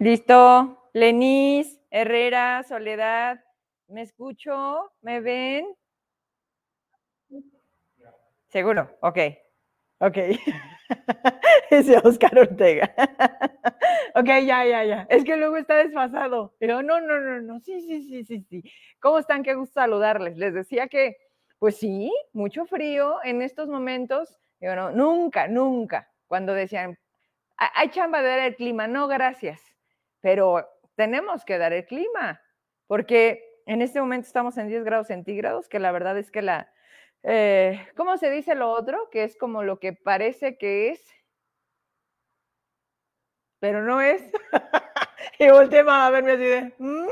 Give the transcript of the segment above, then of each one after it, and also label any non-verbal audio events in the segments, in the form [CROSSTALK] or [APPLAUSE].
Listo. Lenis, Herrera, Soledad, ¿me escucho? ¿Me ven? Seguro, ok. Ok. [LAUGHS] Dice Oscar Ortega. [LAUGHS] ok, ya, ya, ya. Es que luego está desfasado. Pero no, no, no, no. Sí, sí, sí, sí, sí. ¿Cómo están? Qué gusto saludarles. Les decía que, pues sí, mucho frío en estos momentos. Digo, no, nunca, nunca. Cuando decían, hay chamba de dar el clima. No, gracias. Pero tenemos que dar el clima. Porque en este momento estamos en 10 grados centígrados, que la verdad es que la, eh, ¿cómo se dice lo otro? Que es como lo que parece que es, pero no es. [LAUGHS] y volteaba a verme así de, mm".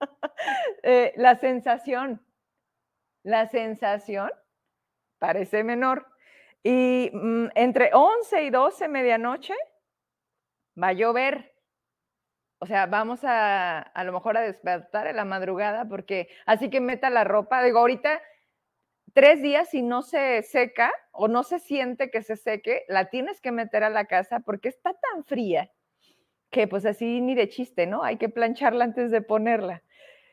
[LAUGHS] eh, la sensación, la sensación parece menor. Y mm, entre 11 y 12 medianoche va a llover. O sea, vamos a a lo mejor a despertar en la madrugada porque así que meta la ropa. Digo, ahorita tres días y no se seca o no se siente que se seque, la tienes que meter a la casa porque está tan fría que pues así ni de chiste, ¿no? Hay que plancharla antes de ponerla.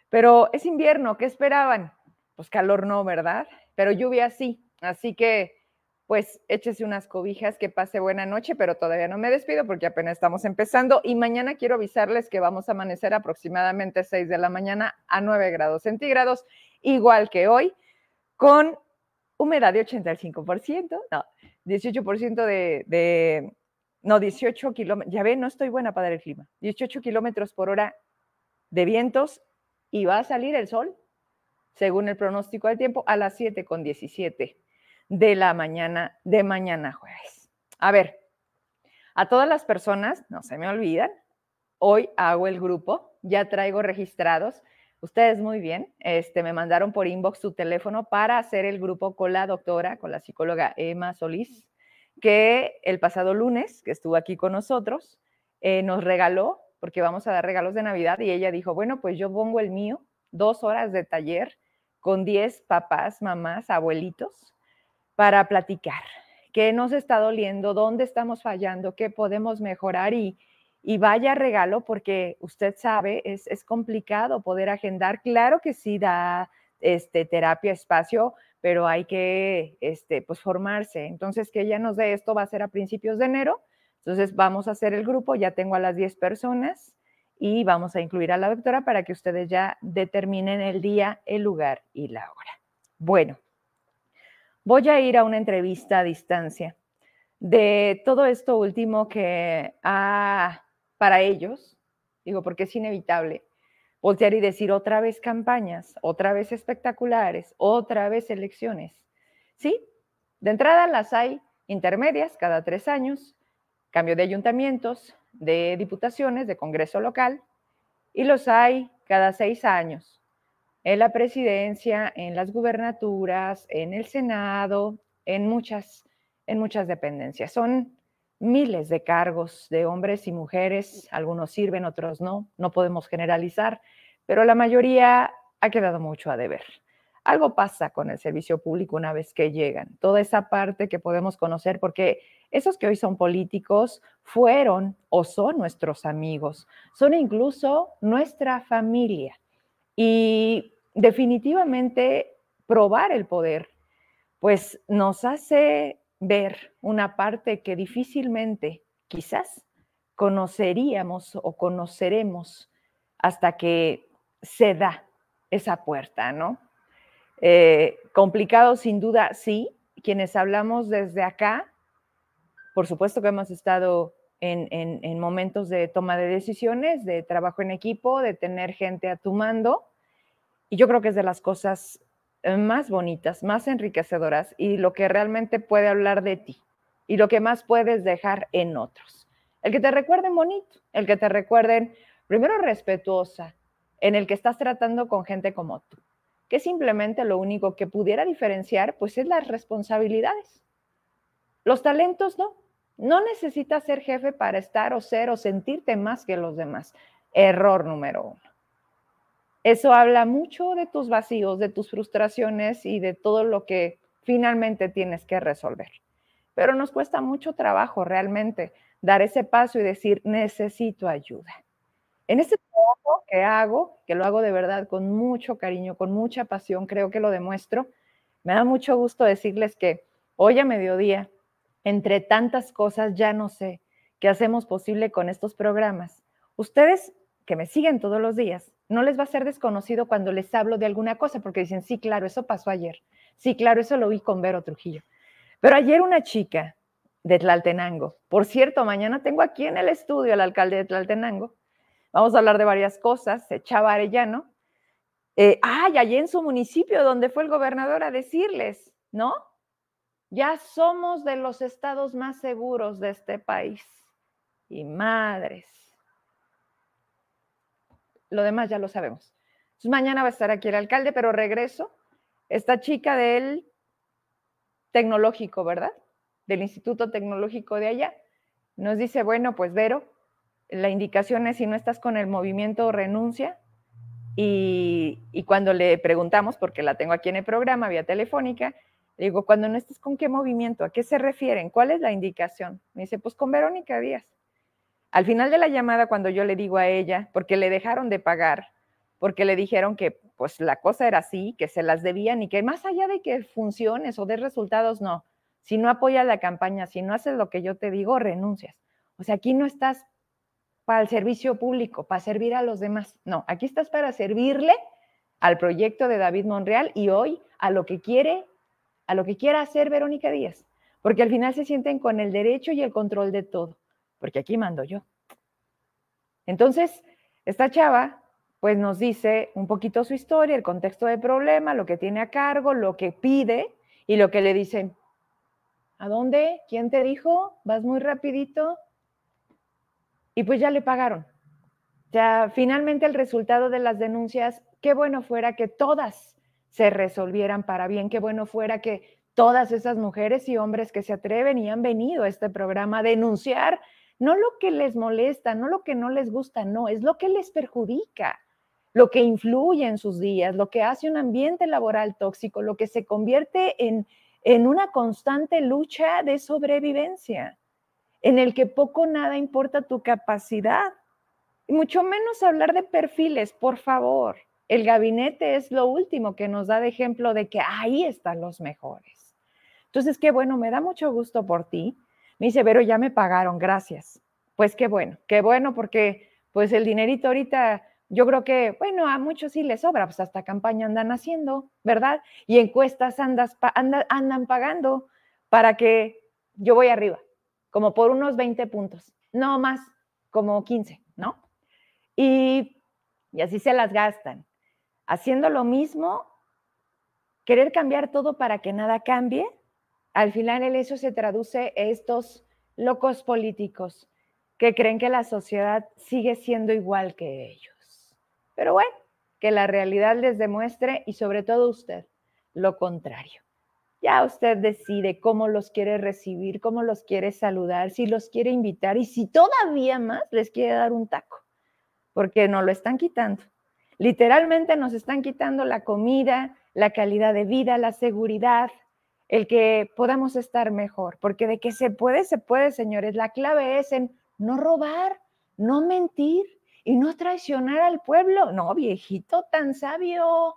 Pero es invierno, ¿qué esperaban? Pues calor no, ¿verdad? Pero lluvia sí. Así que pues échese unas cobijas, que pase buena noche, pero todavía no me despido porque apenas estamos empezando. Y mañana quiero avisarles que vamos a amanecer aproximadamente 6 de la mañana a 9 grados centígrados, igual que hoy con humedad de 85%, no, 18% de, de, no, 18 kilómetros, ya ven, no estoy buena para dar el clima, 18 kilómetros por hora de vientos y va a salir el sol, según el pronóstico del tiempo, a las 7 con 17 de la mañana de mañana jueves. A ver, a todas las personas, no se me olvidan, hoy hago el grupo, ya traigo registrados Ustedes muy bien, este, me mandaron por inbox su teléfono para hacer el grupo con la doctora, con la psicóloga Emma Solís, que el pasado lunes, que estuvo aquí con nosotros, eh, nos regaló, porque vamos a dar regalos de Navidad, y ella dijo, bueno, pues yo pongo el mío, dos horas de taller con 10 papás, mamás, abuelitos, para platicar qué nos está doliendo, dónde estamos fallando, qué podemos mejorar y y vaya regalo porque usted sabe, es, es, complicado poder agendar. Claro que sí da este, terapia, espacio, pero hay que este, pues, formarse. Entonces, que ella nos dé esto va a ser a principios de enero. Entonces, vamos a hacer el grupo, ya tengo a las 10 personas y vamos a incluir a la doctora para que ustedes ya determinen el día, el lugar y la hora. Bueno, voy a ir a una entrevista a distancia de todo esto último que ha para ellos, digo, porque es inevitable, voltear y decir otra vez campañas, otra vez espectaculares, otra vez elecciones. Sí, de entrada las hay intermedias cada tres años, cambio de ayuntamientos, de diputaciones, de Congreso local, y los hay cada seis años, en la presidencia, en las gubernaturas, en el Senado, en muchas, en muchas dependencias. Son miles de cargos de hombres y mujeres, algunos sirven, otros no, no podemos generalizar, pero la mayoría ha quedado mucho a deber. Algo pasa con el servicio público una vez que llegan, toda esa parte que podemos conocer, porque esos que hoy son políticos fueron o son nuestros amigos, son incluso nuestra familia. Y definitivamente probar el poder, pues nos hace ver una parte que difícilmente quizás conoceríamos o conoceremos hasta que se da esa puerta, ¿no? Eh, complicado sin duda, sí. Quienes hablamos desde acá, por supuesto que hemos estado en, en, momentos de toma de decisiones, de trabajo en equipo, de tener gente a tu mando. Y yo creo que es de las cosas eh, más bonitas, más enriquecedoras y lo que realmente puede hablar de ti y lo que más puedes dejar en otros. El que te recuerden bonito, el que te recuerden primero respetuosa, en el que estás tratando con gente como tú, que simplemente lo único que pudiera diferenciar pues es las responsabilidades. Los talentos no, no necesitas ser jefe para estar o ser o sentirte más que los demás. Error número uno. Eso habla mucho de tus vacíos, de tus frustraciones y de todo lo que finalmente tienes que resolver. Pero nos cuesta mucho trabajo realmente dar ese paso y decir, necesito ayuda. En este trabajo que hago, que lo hago de verdad con mucho cariño, con mucha pasión, creo que lo demuestro, me da mucho gusto decirles que hoy a mediodía, entre tantas cosas, ya no sé qué hacemos posible con estos programas. Ustedes que me siguen todos los días, no les va a ser desconocido cuando les hablo de alguna cosa, porque dicen, sí, claro, eso pasó ayer. Sí, claro, eso lo vi con Vero Trujillo. Pero ayer una chica de Tlaltenango, por cierto, mañana tengo aquí en el estudio al alcalde de Tlaltenango, vamos a hablar de varias cosas, Chava Arellano. Eh, ay, allí en su municipio, donde fue el gobernador a decirles, ¿no? Ya somos de los estados más seguros de este país. Y madres, lo demás ya lo sabemos. Entonces, mañana va a estar aquí el alcalde, pero regreso. Esta chica del tecnológico, ¿verdad? Del Instituto Tecnológico de allá. Nos dice, bueno, pues Vero, la indicación es si no estás con el movimiento, renuncia. Y, cuando le preguntamos, porque la tengo aquí en el programa, vía telefónica, le digo, cuando no estés con qué movimiento, ¿a qué se refieren? ¿Cuál es la indicación? Me dice, pues con Verónica Díaz. Al final de la llamada, cuando yo le digo a ella, porque le dejaron de pagar, porque le dijeron que pues la cosa era así, que se las debían y que más allá de que funciones o de resultados, no. Si no apoyas la campaña, si no haces lo que yo te digo, renuncias. O sea, aquí no estás para el servicio público, para servir a los demás. No, aquí estás para servirle al proyecto de David Monreal y hoy a lo que quiere, a lo que quiera hacer Verónica Díaz, porque al final se sienten con el derecho y el control de todo porque aquí mando yo. Entonces, esta chava, pues nos dice un poquito su historia, el contexto del problema, lo que tiene a cargo, lo que pide y lo que le dicen. ¿A dónde? ¿Quién te dijo? ¿Vas muy rapidito? Y pues ya le pagaron. Ya finalmente el resultado de las denuncias, qué bueno fuera que todas se resolvieran para bien, qué bueno fuera que todas esas mujeres y hombres que se atreven y han venido a este programa a denunciar no lo que les molesta, no lo que no les gusta, no, es lo que les perjudica, lo que influye en sus días, lo que hace un ambiente laboral tóxico, lo que se convierte en, en una constante lucha de sobrevivencia, en el que poco o nada importa tu capacidad, y mucho menos hablar de perfiles, por favor. El gabinete es lo último que nos da de ejemplo de que ahí están los mejores. Entonces, qué bueno, me da mucho gusto por ti. Me dice, pero ya me pagaron, gracias. Pues qué bueno, qué bueno porque pues el dinerito ahorita, yo creo que, bueno, a muchos sí les sobra, pues hasta campaña andan haciendo, ¿verdad? Y encuestas andas, andan pagando para que yo voy arriba, como por unos 20 puntos, no más, como 15, ¿no? Y, y así se las gastan. Haciendo lo mismo, querer cambiar todo para que nada cambie, al final en eso se traduce estos locos políticos que creen que la sociedad sigue siendo igual que ellos. Pero bueno, que la realidad les demuestre y sobre todo usted lo contrario. Ya usted decide cómo los quiere recibir, cómo los quiere saludar, si los quiere invitar y si todavía más les quiere dar un taco, porque nos lo están quitando. Literalmente nos están quitando la comida, la calidad de vida, la seguridad, el que podamos estar mejor, porque de que se puede, se puede, señores. La clave es en no robar, no mentir y no traicionar al pueblo. No, viejito tan sabio.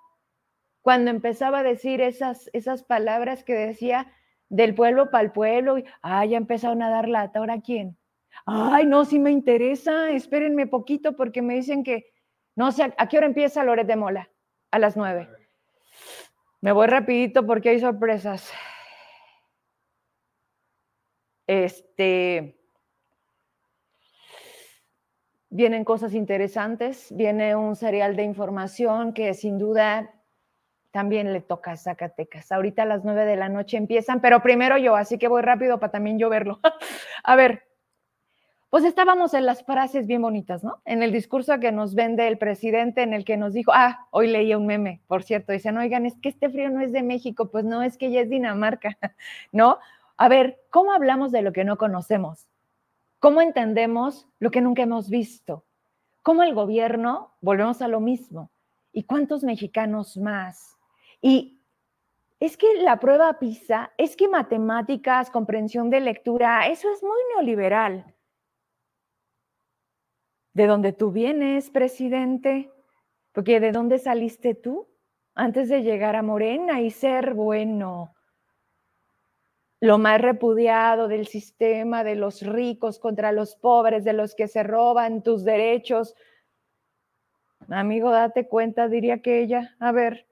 Cuando empezaba a decir esas, esas palabras que decía del pueblo para el pueblo, ay, ya empezaron a dar lata, ¿ahora quién? Ay, no, si me interesa, espérenme poquito porque me dicen que, no sé, ¿a qué hora empieza Loret de Mola? A las nueve. Me voy rapidito porque hay sorpresas. Este, vienen cosas interesantes, viene un serial de información que sin duda también le toca a Zacatecas. Ahorita a las nueve de la noche empiezan, pero primero yo, así que voy rápido para también yo verlo. [LAUGHS] a ver, pues estábamos en las frases bien bonitas, ¿no? En el discurso que nos vende el presidente, en el que nos dijo, ah, hoy leía un meme, por cierto, dicen, oigan, es que este frío no es de México, pues no, es que ya es Dinamarca, [LAUGHS] ¿no? A ver, ¿cómo hablamos de lo que no conocemos? ¿Cómo entendemos lo que nunca hemos visto? ¿Cómo el gobierno, volvemos a lo mismo? ¿Y cuántos mexicanos más? Y es que la prueba PISA, es que matemáticas, comprensión de lectura, eso es muy neoliberal de dónde tú vienes, presidente, porque de dónde saliste tú antes de llegar a Morena y ser bueno. Lo más repudiado del sistema de los ricos contra los pobres, de los que se roban tus derechos. Amigo, date cuenta, diría que ella. A ver,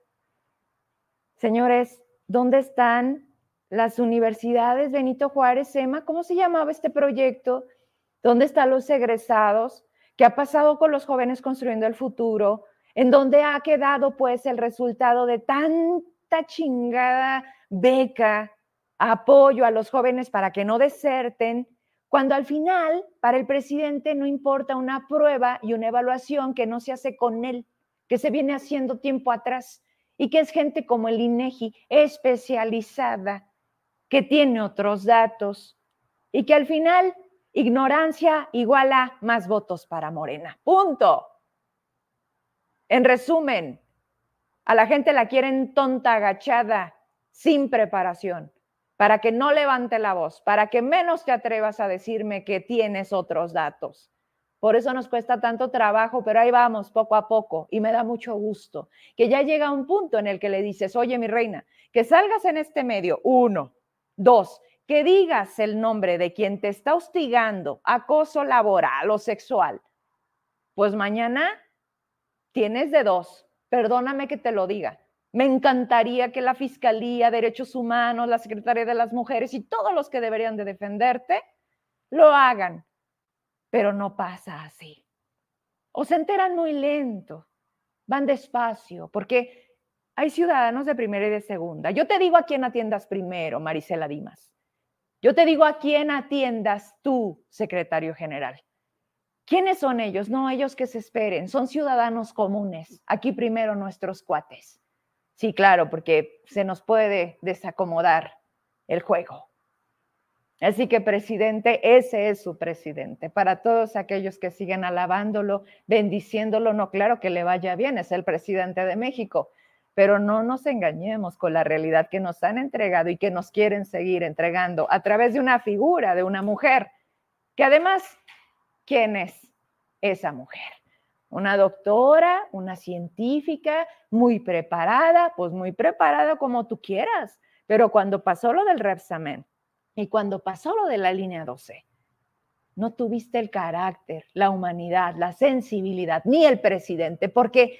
señores, ¿dónde están las universidades Benito Juárez, SEMA? ¿Cómo se llamaba este proyecto? ¿Dónde están los egresados? ¿Qué ha pasado con los jóvenes construyendo el futuro? ¿En dónde ha quedado pues el resultado de tanta chingada beca, apoyo a los jóvenes para que no deserten, cuando al final para el presidente no importa una prueba y una evaluación que no se hace con él, que se viene haciendo tiempo atrás y que es gente como el INEGI especializada, que tiene otros datos y que al final ignorancia iguala más votos para Morena. Punto. En resumen, a la gente la quieren tonta, agachada, sin preparación, para que no levante la voz, para que menos te atrevas a decirme que tienes otros datos. Por eso nos cuesta tanto trabajo, pero ahí vamos poco a poco y me da mucho gusto que ya llega un punto en el que le dices, oye mi reina, que salgas en este medio, uno, dos, que digas el nombre de quien te está hostigando, acoso laboral o sexual, pues mañana tienes de dos. Perdóname que te lo diga. Me encantaría que la Fiscalía, Derechos Humanos, la Secretaría de las Mujeres y todos los que deberían de defenderte lo hagan, pero no pasa así. O se enteran muy lento, van despacio, porque hay ciudadanos de primera y de segunda. Yo te digo a quién atiendas primero, Marisela Dimas. Yo te digo a quién atiendas tú, secretario general. ¿Quiénes son ellos? No, ellos que se esperen, son ciudadanos comunes. Aquí primero nuestros cuates. Sí, claro, porque se nos puede desacomodar el juego. Así que, presidente, ese es su presidente. Para todos aquellos que siguen alabándolo, bendiciéndolo, no, claro que le vaya bien, es el presidente de México, pero no nos engañemos con la realidad que nos han entregado y que nos quieren seguir entregando a través de una figura, de una mujer, que además, ¿quién es esa mujer? Una doctora, una científica, muy preparada, pues muy preparada como tú quieras, pero cuando pasó lo del Repsamen y cuando pasó lo de la línea 12, no tuviste el carácter, la humanidad, la sensibilidad, ni el presidente, porque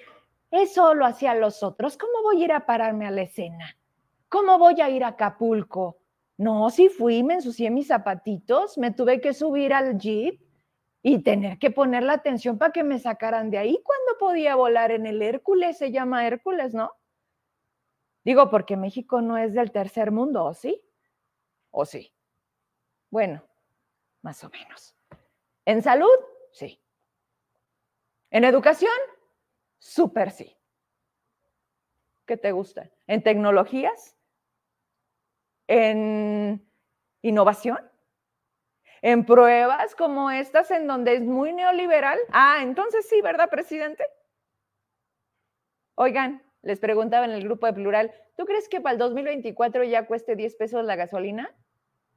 eso lo hacían los otros. ¿Cómo voy a ir a pararme a la escena? ¿Cómo voy a ir a Acapulco? No, si fui, me ensucié mis zapatitos, me tuve que subir al jeep y tener que poner la atención para que me sacaran de ahí cuando podía volar en el Hércules, se llama Hércules, ¿no? Digo, porque México no es del tercer mundo, ¿o sí? ¿O sí? Bueno, más o menos. ¿En salud? Sí. ¿En educación? Súper sí. ¿Qué te gusta? ¿En tecnologías? ¿En innovación? ¿En pruebas como estas en donde es muy neoliberal? Ah, entonces sí, ¿verdad, presidente? Oigan, les preguntaba en el grupo de plural, ¿tú crees que para el 2024 ya cueste 10 pesos la gasolina?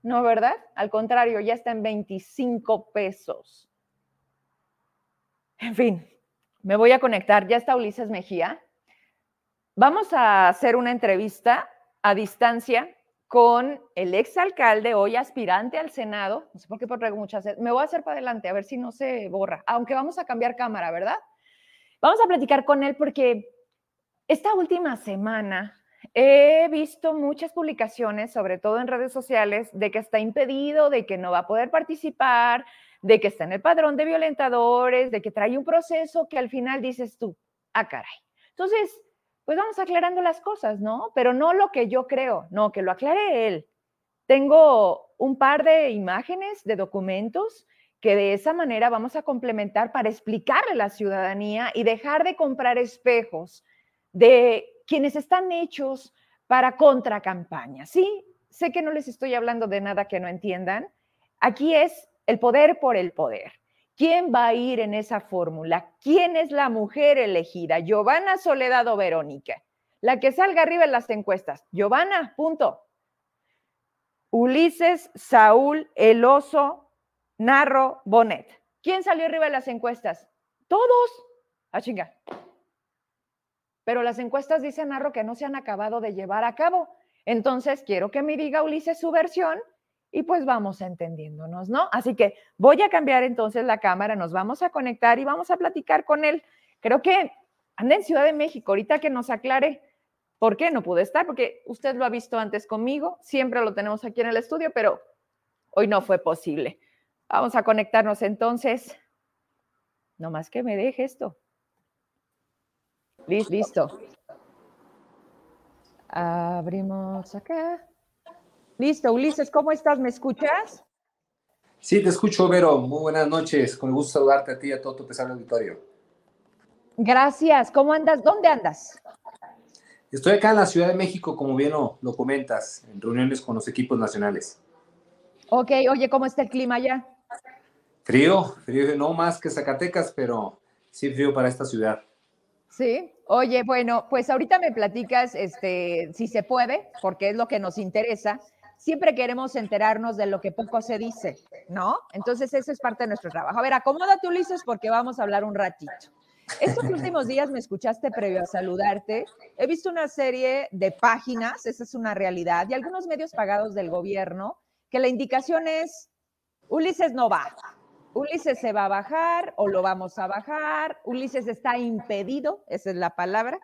No, ¿verdad? Al contrario, ya está en 25 pesos. En fin, me voy a conectar. Ya está Ulises Mejía. Vamos a hacer una entrevista a distancia con el exalcalde, hoy aspirante al Senado. No sé por qué por muchas. Me voy a hacer para adelante, a ver si no se borra. Aunque vamos a cambiar cámara, ¿verdad? Vamos a platicar con él porque esta última semana he visto muchas publicaciones, sobre todo en redes sociales, de que está impedido, de que no va a poder participar, de que está en el padrón de violentadores, de que trae un proceso que al final dices tú, ah, caray. Entonces, pues vamos aclarando las cosas, ¿no? Pero no lo que yo creo, no, que lo aclare él. Tengo un par de imágenes, de documentos que de esa manera vamos a complementar para explicarle a la ciudadanía y dejar de comprar espejos de quienes están hechos para contracampaña. Sí, sé que no les estoy hablando de nada que no entiendan. Aquí es el poder por el poder. ¿Quién va a ir en esa fórmula? ¿Quién es la mujer elegida? ¿Giovanna Soledad o Verónica? La que salga arriba en las encuestas. Giovanna, punto. Ulises, Saúl, El Oso, Narro, Bonet. ¿Quién salió arriba de las encuestas? Todos. A ah, chinga. Pero las encuestas dicen, Narro, que no se han acabado de llevar a cabo. Entonces, quiero que me diga Ulises su versión y pues vamos entendiéndonos, ¿no? Así que voy a cambiar entonces la cámara, nos vamos a conectar y vamos a platicar con él. Creo que anda en Ciudad de México, ahorita que nos aclare por qué no pude estar, porque usted lo ha visto antes conmigo, siempre lo tenemos aquí en el estudio, pero hoy no fue posible. Vamos a conectarnos entonces. No más que me deje esto. Listo. Abrimos acá. Listo, Ulises, ¿cómo estás? ¿Me escuchas? Sí, te escucho, Vero. Muy buenas noches. Con gusto saludarte a ti y a todo tu pesado auditorio. Gracias. ¿Cómo andas? ¿Dónde andas? Estoy acá en la Ciudad de México, como bien lo, lo comentas, en reuniones con los equipos nacionales. Ok, oye, ¿cómo está el clima allá? Frío, frío, no más que Zacatecas, pero sí frío para esta ciudad. Sí, oye, bueno, pues ahorita me platicas, este, si se puede, porque es lo que nos interesa. Siempre queremos enterarnos de lo que poco se dice, ¿no? Entonces, eso es parte de nuestro trabajo. A ver, acomódate, Ulises, porque vamos a hablar un ratito. Estos [LAUGHS] últimos días me escuchaste previo a saludarte. He visto una serie de páginas, esa es una realidad, y algunos medios pagados del gobierno, que la indicación es, Ulises no va, Ulises se va a bajar o lo vamos a bajar, Ulises está impedido, esa es la palabra.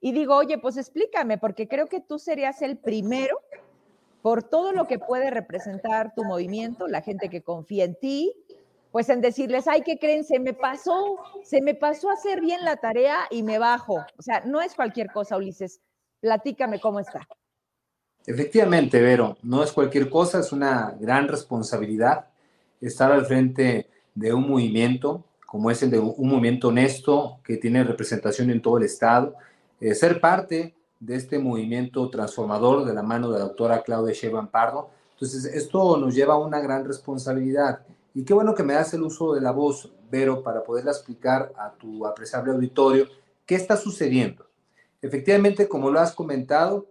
Y digo, oye, pues explícame, porque creo que tú serías el primero por todo lo que puede representar tu movimiento, la gente que confía en ti, pues en decirles, ay, ¿qué creen? Se me pasó, se me pasó hacer bien la tarea y me bajo. O sea, no es cualquier cosa, Ulises. Platícame cómo está. Efectivamente, Vero, no es cualquier cosa, es una gran responsabilidad estar al frente de un movimiento como es el de un movimiento honesto que tiene representación en todo el Estado, eh, ser parte de este movimiento transformador de la mano de la doctora Claudia Sheinbaum Pardo. Entonces, esto nos lleva a una gran responsabilidad. Y qué bueno que me das el uso de la voz, Vero, para poderla explicar a tu apreciable auditorio qué está sucediendo. Efectivamente, como lo has comentado,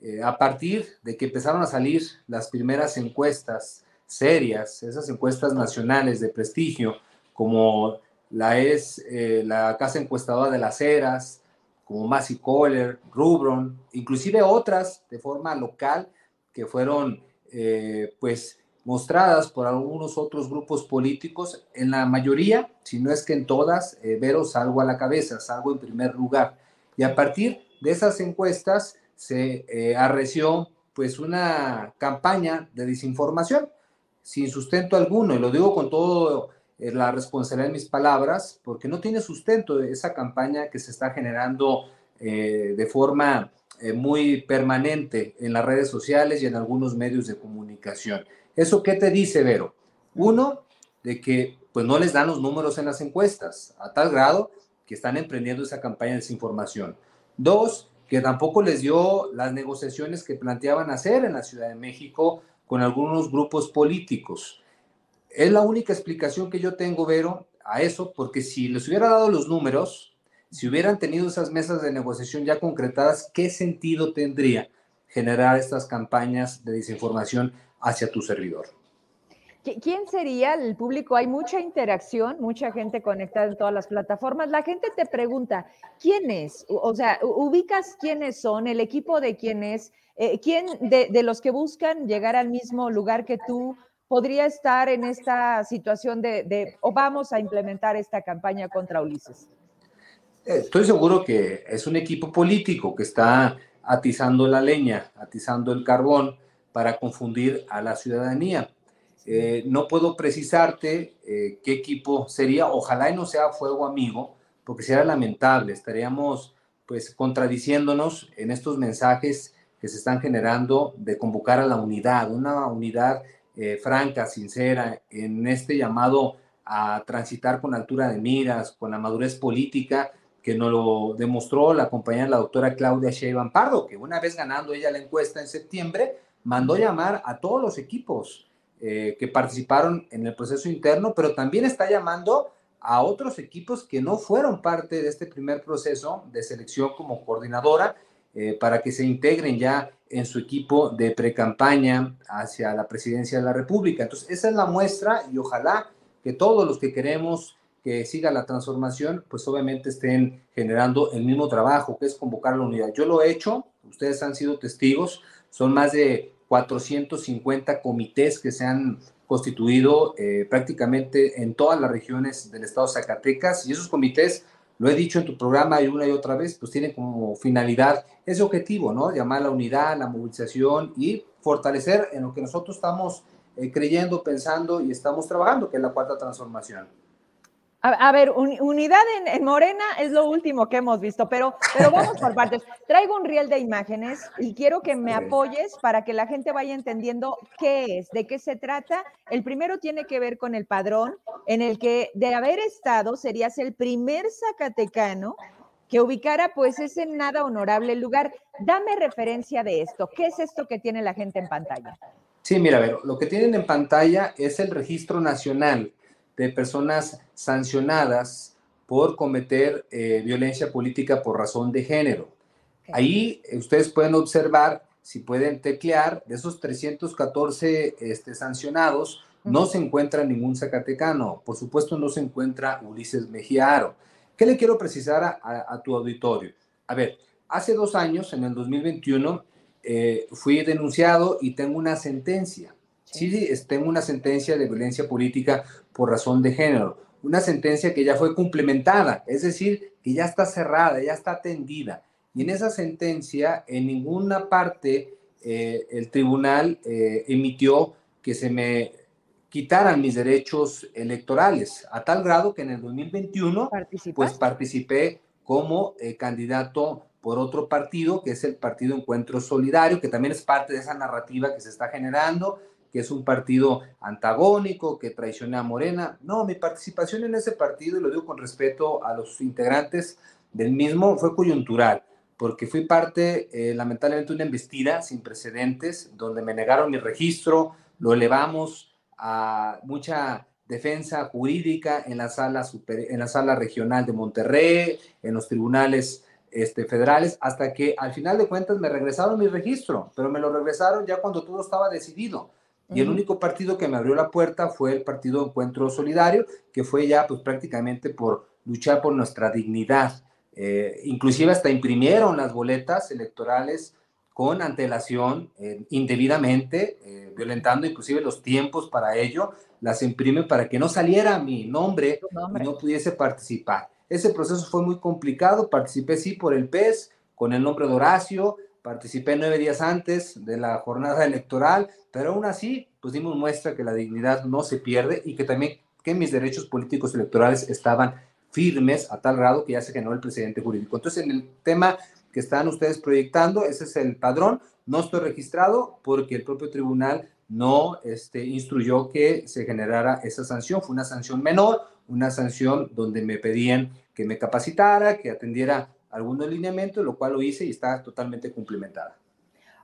eh, a partir de que empezaron a salir las primeras encuestas serias, esas encuestas nacionales de prestigio, como la es eh, la Casa Encuestadora de las Heras, como Massey Kohler, Rubron, inclusive otras de forma local que fueron eh, pues mostradas por algunos otros grupos políticos, en la mayoría, si no es que en todas, eh, Vero salgo a la cabeza, salgo en primer lugar. Y a partir de esas encuestas se arreció pues una campaña de desinformación sin sustento alguno, y lo digo con todo eh, la responsabilidad de mis palabras, porque no tiene sustento esa campaña que se está generando eh, de forma eh, muy permanente en las redes sociales y en algunos medios de comunicación. ¿Eso qué te dice, Vero? Uno, de que pues no les dan los números en las encuestas, a tal grado que están emprendiendo esa campaña de desinformación. Dos, que tampoco les dio las negociaciones que planteaban hacer en la Ciudad de México con algunos grupos políticos. Es la única explicación que yo tengo, Vero, a eso, porque si les hubiera dado los números, si hubieran tenido esas mesas de negociación ya concretadas, ¿qué sentido tendría generar estas campañas de desinformación hacia tu servidor? ¿Quién sería el público? Hay mucha interacción, mucha gente conectada en todas las plataformas. La gente te pregunta, ¿quién es? O sea, ubicas quiénes son, el equipo de quién es, eh, ¿quién de, los que buscan llegar al mismo lugar que tú podría estar en esta situación de, o vamos a implementar esta campaña contra Ulises? Estoy seguro que es un equipo político que está atizando la leña, atizando el carbón para confundir a la ciudadanía. Eh, no puedo precisarte eh, qué equipo sería, ojalá y no sea Fuego Amigo, porque sería lamentable, estaríamos pues contradiciéndonos en estos mensajes que se están generando de convocar a la unidad, una unidad eh, franca, sincera, en este llamado a transitar con altura de miras, con la madurez política que nos lo demostró la compañera la doctora Claudia Sheinbaum Pardo, que una vez ganando ella la encuesta en septiembre, mandó llamar a todos los equipos eh, que participaron en el proceso interno, pero también está llamando a otros equipos que no fueron parte de este primer proceso de selección como coordinadora eh, para que se integren ya en su equipo de pre-campaña hacia la presidencia de la República. Entonces, esa es la muestra y ojalá que todos los que queremos que siga la transformación, pues obviamente estén generando el mismo trabajo, que es convocar la unidad. Yo lo he hecho, ustedes han sido testigos, son más de 450 comités que se han constituido eh, prácticamente en todas las regiones del estado de Zacatecas y esos comités, lo he dicho en tu programa y una y otra vez, pues tienen como finalidad ese objetivo, ¿no? Llamar a la unidad, la movilización y fortalecer en lo que nosotros estamos eh, creyendo, pensando y estamos trabajando, que es la cuarta transformación. A, ver, unidad en, Morena es lo último que hemos visto, pero, pero vamos por partes. Traigo un riel de imágenes y quiero que me apoyes para que la gente vaya entendiendo qué es, de qué se trata. El primero tiene que ver con el padrón, en el que de haber estado serías el primer zacatecano que ubicara pues ese nada honorable lugar. Dame referencia de esto. ¿Qué es esto que tiene la gente en pantalla? Sí, mira, a ver, lo que tienen en pantalla es el registro nacional de personas sancionadas por cometer eh, violencia política por razón de género. Ahí eh, ustedes pueden observar, si pueden teclear, de esos 314 este, sancionados, no se encuentra ningún zacatecano. Por supuesto, no se encuentra Ulises Mejiaro. ¿Qué le quiero precisar a, tu auditorio? A ver, hace dos años, en el 2021, eh, fui denunciado y tengo una sentencia. Sí, sí, tengo una sentencia de violencia política por razón de género. Una sentencia que ya fue complementada, es decir, que ya está cerrada, ya está atendida. Y en esa sentencia, en ninguna parte eh, el tribunal eh, emitió que se me quitaran mis derechos electorales, a tal grado que en el 2021 pues participé como eh, candidato por otro partido, que es el Partido Encuentro Solidario, que también es parte de esa narrativa que se está generando, es un partido antagónico, que traiciona a Morena. No, mi participación en ese partido, y lo digo con respeto a los integrantes del mismo, fue coyuntural, porque fui parte, eh, lamentablemente, de una embestida sin precedentes, donde me negaron mi registro, lo elevamos a mucha defensa jurídica en la sala, super, en la sala regional de Monterrey, en los tribunales este, federales, hasta que al final de cuentas me regresaron mi registro, pero me lo regresaron ya cuando todo estaba decidido. Y el único partido que me abrió la puerta fue el Partido Encuentro Solidario, que fue ya pues prácticamente por luchar por nuestra dignidad. Eh, inclusive hasta imprimieron las boletas electorales con antelación, eh, indebidamente, eh, violentando inclusive los tiempos para ello, las imprimen para que no saliera mi nombre, y no pudiese participar. Ese proceso fue muy complicado, participé sí por el PES, con el nombre de Horacio, Participé nueve días antes de la jornada electoral, pero aún así, pues dimos muestra que la dignidad no se pierde y que también que mis derechos políticos electorales estaban firmes a tal grado que ya se generó el presidente jurídico. Entonces, en el tema que están ustedes proyectando, ese es el padrón. No estoy registrado porque el propio tribunal no este, instruyó que se generara esa sanción. Fue una sanción menor, una sanción donde me pedían que me capacitara, que atendiera algunos lineamientos, lo cual lo hice y está totalmente cumplimentada.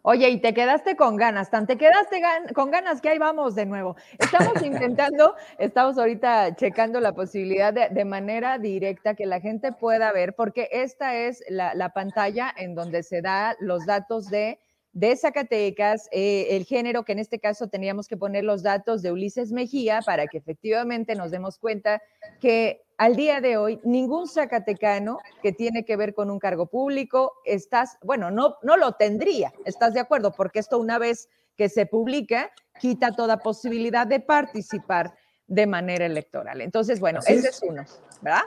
Oye, y te quedaste con ganas, tan te quedaste con ganas que ahí vamos de nuevo. Estamos [LAUGHS] intentando, estamos ahorita checando la posibilidad de, manera directa que la gente pueda ver, porque esta es la, pantalla en donde se da los datos de, de Zacatecas, eh, el género, que en este caso teníamos que poner los datos de Ulises Mejía para que efectivamente nos demos cuenta que al día de hoy, ningún zacatecano que tiene que ver con un cargo público, estás, bueno, no, no lo tendría, ¿estás de acuerdo? Porque esto una vez que se publica, quita toda posibilidad de participar de manera electoral. Entonces, bueno, ese es. uno, ¿verdad?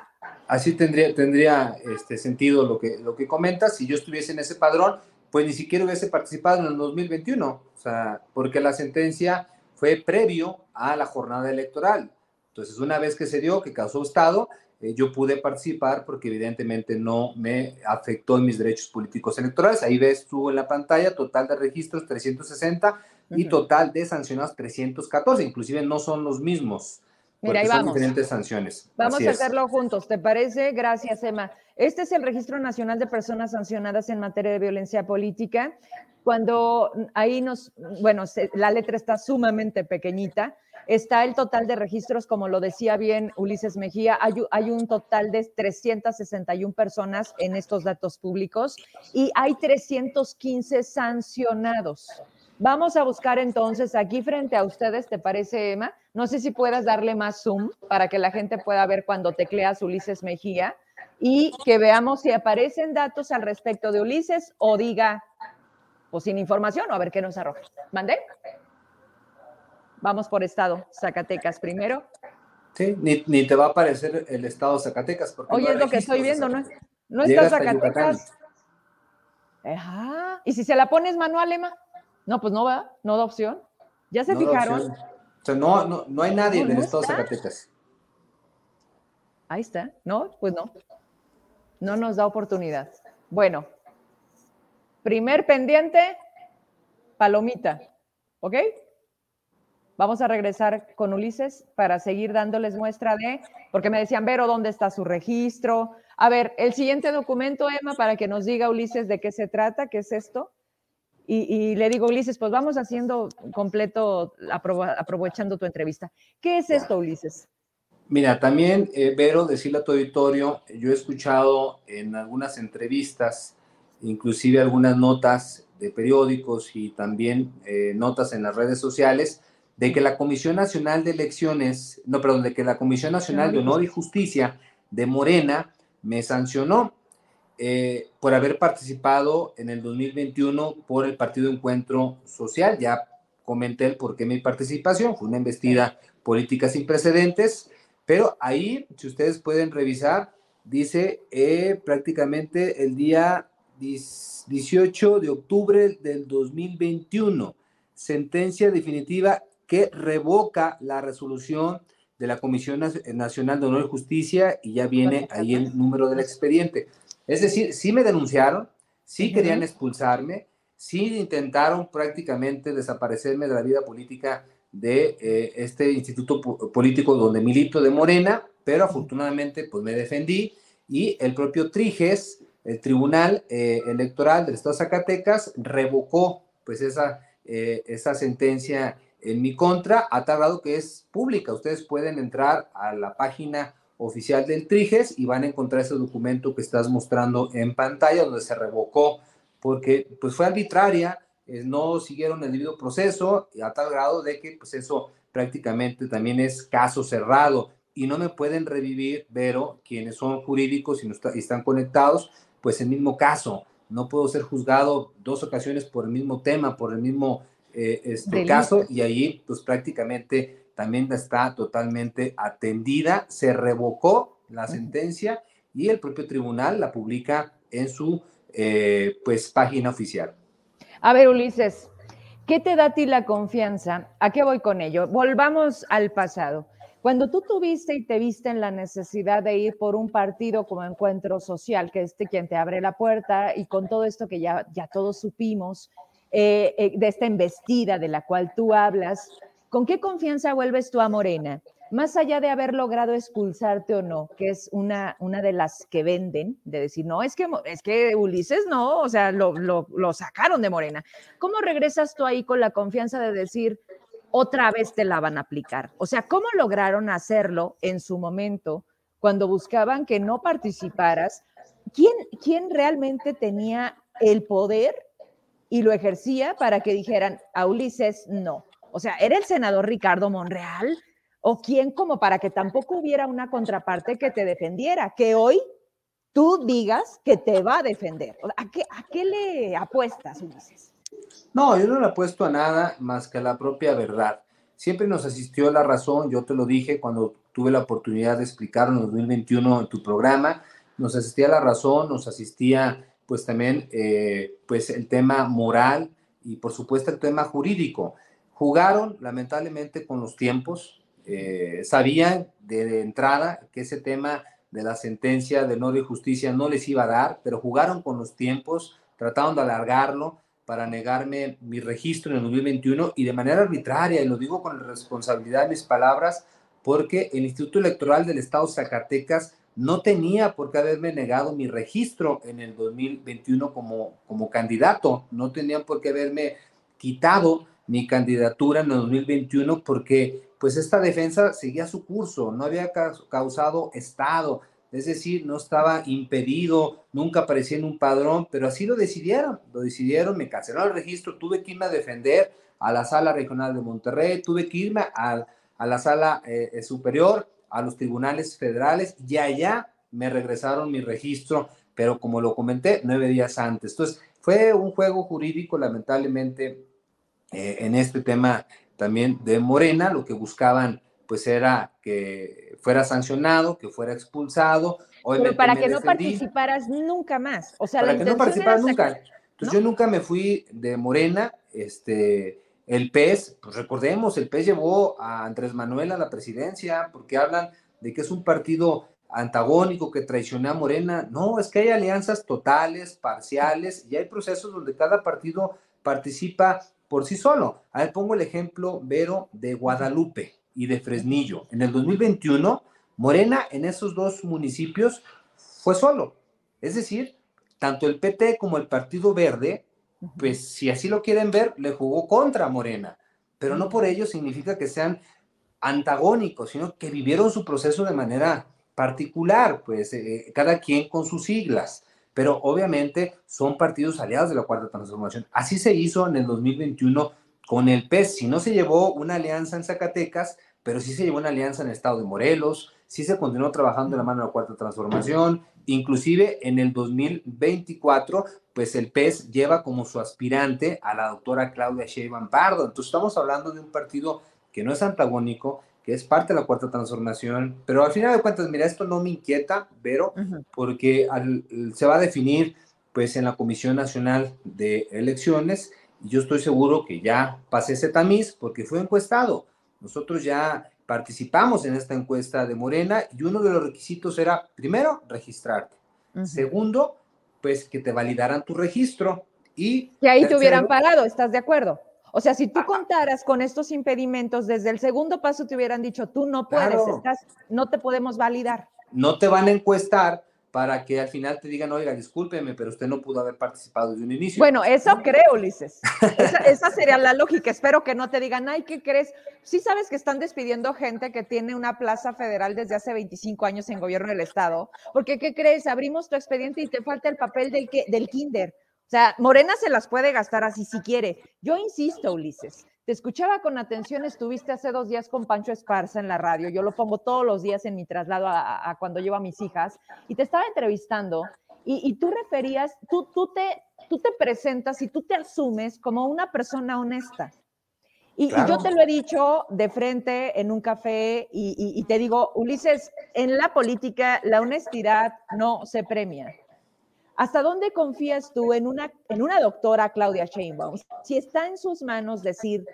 Así tendría, tendría este sentido lo que, lo que comentas. Si yo estuviese en ese padrón, pues ni siquiera hubiese participado en el 2021, o sea, porque la sentencia fue previo a la jornada electoral. Entonces, una vez que se dio, que causó estado, eh, yo pude participar porque evidentemente no me afectó en mis derechos políticos electorales. Ahí ves tú en la pantalla, total de registros 360 y total de sancionados 314, inclusive no son los mismos. Mira, ahí vamos. diferentes sanciones. Vamos a hacerlo juntos, ¿te parece? Gracias, Emma. Este es el Registro Nacional de Personas Sancionadas en materia de violencia política. Cuando ahí nos, bueno, la letra está sumamente pequeñita, Está el total de registros, como lo decía bien Ulises Mejía, hay, un total de 361 personas en estos datos públicos y hay 315 sancionados. Vamos a buscar entonces aquí frente a ustedes, ¿te parece, Emma? No sé si puedas darle más zoom para que la gente pueda ver cuando tecleas Ulises Mejía y que veamos si aparecen datos al respecto de Ulises o diga, pues sin información, o a ver qué nos arroja. ¿Mandé? Vamos por estado, Zacatecas primero. Sí, ni, te va a aparecer el estado Zacatecas. Porque Oye, es lo que estoy viendo, ¿no? No está Zacatecas. Ajá. ¿Y si se la pones manual, Emma? No, pues no va, no da opción. ¿Ya se fijaron? O sea, no, no, no hay nadie en el estado Zacatecas. Ahí está. No, pues no. No nos da oportunidad. Bueno, primer pendiente, palomita. ¿Ok? Vamos a regresar con Ulises para seguir dándoles muestra de, porque me decían, Vero, ¿dónde está su registro? A ver, el siguiente documento, Emma, para que nos diga Ulises de qué se trata, qué es esto. Y, le digo, Ulises, pues vamos haciendo completo, aprovechando tu entrevista. ¿Qué es esto, Ulises? Mira, también, eh, Vero, decirle a tu auditorio, yo he escuchado en algunas entrevistas, inclusive algunas notas de periódicos y también eh, notas en las redes sociales, de que la Comisión Nacional de Elecciones, no, perdón, de que la Comisión Nacional de Honor y Justicia de Morena me sancionó eh, por haber participado en el 2021 por el Partido Encuentro Social. Ya comenté el por qué mi participación, fue una investida política sin precedentes, pero ahí, si ustedes pueden revisar, dice eh, prácticamente el día 18 de octubre del 2021, sentencia definitiva que revoca la resolución de la Comisión Nacional de Honor y Justicia y ya viene ahí el número del expediente. Es decir, sí me denunciaron, sí querían expulsarme, sí intentaron prácticamente desaparecerme de la vida política de eh, este instituto político donde milito de Morena, pero afortunadamente pues me defendí y el propio Triges, el Tribunal eh, Electoral del Estado de Zacatecas, revocó pues esa, eh, esa sentencia en mi contra, a tal grado que es pública. Ustedes pueden entrar a la página oficial del Triges y van a encontrar ese documento que estás mostrando en pantalla donde se revocó porque pues fue arbitraria, no siguieron el debido proceso a tal grado de que pues eso prácticamente también es caso cerrado y no me pueden revivir, pero quienes son jurídicos y, no están conectados, pues el mismo caso. No puedo ser juzgado dos ocasiones por el mismo tema, por el mismo eh, este caso y ahí pues prácticamente también está totalmente atendida, se revocó la sentencia y el propio tribunal la publica en su eh, pues página oficial. A ver, Ulises, ¿qué te da a ti la confianza? ¿A qué voy con ello? Volvamos al pasado. Cuando tú tuviste y te viste en la necesidad de ir por un partido como Encuentro Social, que es este quien te abre la puerta, y con todo esto que ya, ya todos supimos, eh, eh, de esta embestida de la cual tú hablas, ¿Con qué confianza vuelves tú a Morena? Más allá de haber logrado expulsarte o no, que es una, una de las que venden, de decir, no, es que, es que Ulises no, o sea, lo, lo sacaron de Morena. ¿Cómo regresas tú ahí con la confianza de decir, otra vez te la van a aplicar? O sea, ¿cómo lograron hacerlo en su momento cuando buscaban que no participaras? ¿Quién, quién realmente tenía el poder y lo ejercía para que dijeran a Ulises no? O sea, ¿era el senador Ricardo Monreal? ¿O quién como para que tampoco hubiera una contraparte que te defendiera? Que hoy tú digas que te va a defender. ¿A qué, a qué le apuestas, Ulises? No, yo no le apuesto a nada más que a la propia verdad. Siempre nos asistió la razón, yo te lo dije cuando tuve la oportunidad de explicar en 2021 en tu programa, nos asistía la razón, nos asistía pues también eh, pues el tema moral y por supuesto el tema jurídico. Jugaron lamentablemente con los tiempos, eh, sabían de, entrada que ese tema de la sentencia de no de justicia no les iba a dar, pero jugaron con los tiempos, trataron de alargarlo para negarme mi registro en el 2021 y de manera arbitraria, y lo digo con responsabilidad de mis palabras, porque el Instituto Electoral del Estado Zacatecas no tenía por qué haberme negado mi registro en el 2021 como, como candidato, no tenían por qué haberme quitado mi candidatura en el 2021 porque pues esta defensa seguía su curso, no había causado estado, es decir, no estaba impedido, nunca aparecía en un padrón, pero así lo decidieron, lo decidieron, me cancelaron el registro, tuve que irme a defender a la sala regional de Monterrey, tuve que irme a, la sala eh, superior, a los tribunales federales, y allá me regresaron mi registro, pero como lo comenté, nueve días antes. Entonces, fue un juego jurídico, lamentablemente, eh, en este tema también de Morena, lo que buscaban pues era que fuera sancionado, que fuera expulsado. Pero para que no participaras nunca más. O sea, para que no participaras nunca. Entonces yo nunca me fui de Morena, este, el PES, pues recordemos, el PES llevó a Andrés Manuel a la presidencia porque hablan de que es un partido antagónico que traiciona a Morena. No, es que hay alianzas totales, parciales, y hay procesos donde cada partido participa por sí solo. A ver, pongo el ejemplo, Vero, de Guadalupe y de Fresnillo. En el 2021, Morena en esos dos municipios fue solo. Es decir, tanto el PT como el Partido Verde, pues si así lo quieren ver, le jugó contra Morena. Pero no por ello significa que sean antagónicos, sino que vivieron su proceso de manera particular, pues eh, cada quien con sus siglas, pero obviamente son partidos aliados de la Cuarta Transformación. Así se hizo en el 2021 con el PES. Si no se llevó una alianza en Zacatecas, pero sí se llevó una alianza en el estado de Morelos, sí se continuó trabajando de la mano de la Cuarta Transformación, inclusive en el 2024, pues el PES lleva como su aspirante a la doctora Claudia Sheinbaum Pardo. Entonces estamos hablando de un partido que no es antagónico, que es parte de la cuarta transformación, pero al final de cuentas, mira, esto no me inquieta, pero porque se va a definir pues en la Comisión Nacional de Elecciones y yo estoy seguro que ya pasé ese tamiz porque fue encuestado. Nosotros ya participamos en esta encuesta de Morena y uno de los requisitos era, primero, registrarte. Segundo, pues que te validaran tu registro y... Que ahí te hubieran parado, ¿estás de acuerdo? O sea, si tú contaras con estos impedimentos, desde el segundo paso te hubieran dicho, tú no puedes, estás, no te podemos validar. No te van a encuestar para que al final te digan, oiga, discúlpeme, pero usted no pudo haber participado desde un inicio. Bueno, eso creo, Ulises. Esa, [LAUGHS] esa, sería la lógica. Espero que no te digan, ay, ¿qué crees? Sí sabes que están despidiendo gente que tiene una plaza federal desde hace 25 años en gobierno del Estado, porque ¿qué crees? Abrimos tu expediente y te falta el papel del, del kinder. O sea, Morena se las puede gastar así si quiere. Yo insisto, Ulises, te escuchaba con atención, estuviste hace dos días con Pancho Esparza en la radio, yo lo pongo todos los días en mi traslado a, cuando llevo a mis hijas, y te estaba entrevistando y, tú referías, tú, tú, te, tú te presentas y tú te asumes como una persona honesta. Y, yo te lo he dicho de frente en un café y, y te digo, Ulises, en la política la honestidad no se premia. ¿Hasta dónde confías tú en una, en una doctora, Claudia Sheinbaum? Si está en sus manos decir,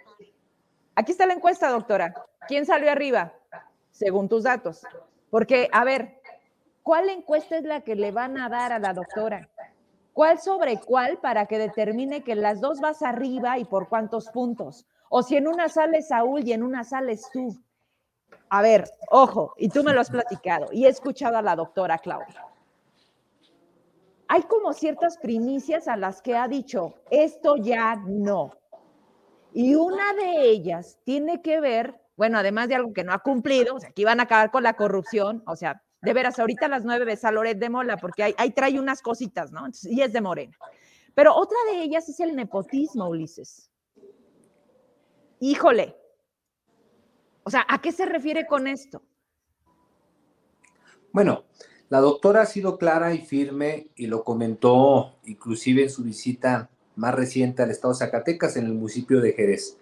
aquí está la encuesta, doctora, ¿quién salió arriba? Según tus datos. Porque, a ver, ¿cuál encuesta es la que le van a dar a la doctora? ¿Cuál sobre cuál para que determine que las dos vas arriba y por cuántos puntos? O si en una sale Saúl y en una sales tú. A ver, ojo, y tú me lo has platicado y he escuchado a la doctora Claudia hay como ciertas primicias a las que ha dicho, esto ya no. Y una de ellas tiene que ver, bueno, además de algo que no ha cumplido, o sea, que iban a acabar con la corrupción, o sea, de veras, ahorita las nueve ves a Loret de Mola, porque ahí, trae unas cositas, ¿no? y es de Morena. Pero otra de ellas es el nepotismo, Ulises. Híjole. O sea, ¿a qué se refiere con esto? Bueno, la doctora ha sido clara y firme y lo comentó inclusive en su visita más reciente al estado de Zacatecas, en el municipio de Jerez,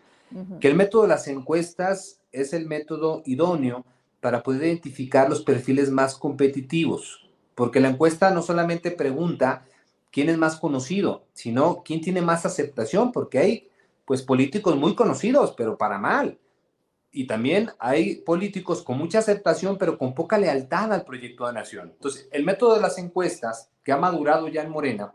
que el método de las encuestas es el método idóneo para poder identificar los perfiles más competitivos, porque la encuesta no solamente pregunta quién es más conocido, sino quién tiene más aceptación, porque hay pues políticos muy conocidos, pero para mal y también hay políticos con mucha aceptación, pero con poca lealtad al proyecto de nación. Entonces, el método de las encuestas, que ha madurado ya en Morena,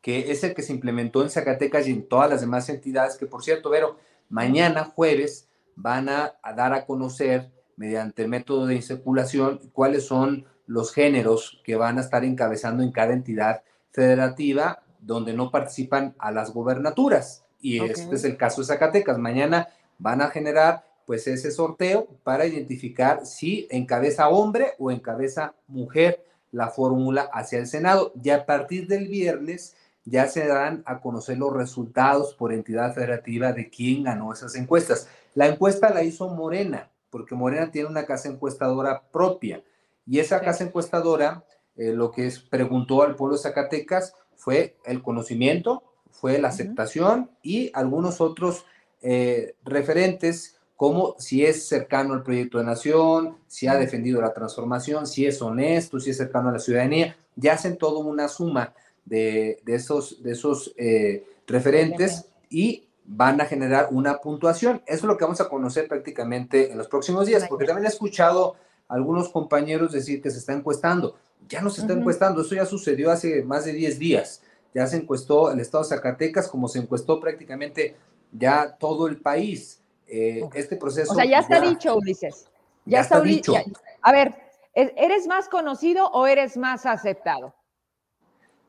que es el que se implementó en Zacatecas y en todas las demás entidades, que por cierto, Vero, mañana jueves van a, dar a conocer mediante el método de inseculación cuáles son los géneros que van a estar encabezando en cada entidad federativa donde no participan a las gobernaturas. Y este es el caso de Zacatecas. Mañana van a generar pues ese sorteo para identificar si encabeza hombre o encabeza mujer la fórmula hacia el Senado. Y a partir del viernes ya se dan a conocer los resultados por entidad federativa de quién ganó esas encuestas. La encuesta la hizo Morena, porque Morena tiene una casa encuestadora propia. Y esa casa encuestadora eh, lo que es, preguntó al pueblo de Zacatecas fue el conocimiento, fue la aceptación y algunos otros eh, referentes como si es cercano al proyecto de nación, si ha defendido la transformación, si es honesto, si es cercano a la ciudadanía, ya hacen todo una suma de, esos, de esos eh, referentes y van a generar una puntuación. Eso es lo que vamos a conocer prácticamente en los próximos días, porque también he escuchado a algunos compañeros decir que se está encuestando. Ya no se está encuestando, eso ya sucedió hace más de 10 días. Ya se encuestó el estado de Zacatecas, como se encuestó prácticamente ya todo el país. Eh, este proceso. O sea, ya está dicho, Ulises. Ya, está, dicho. A ver, ¿eres más conocido o eres más aceptado?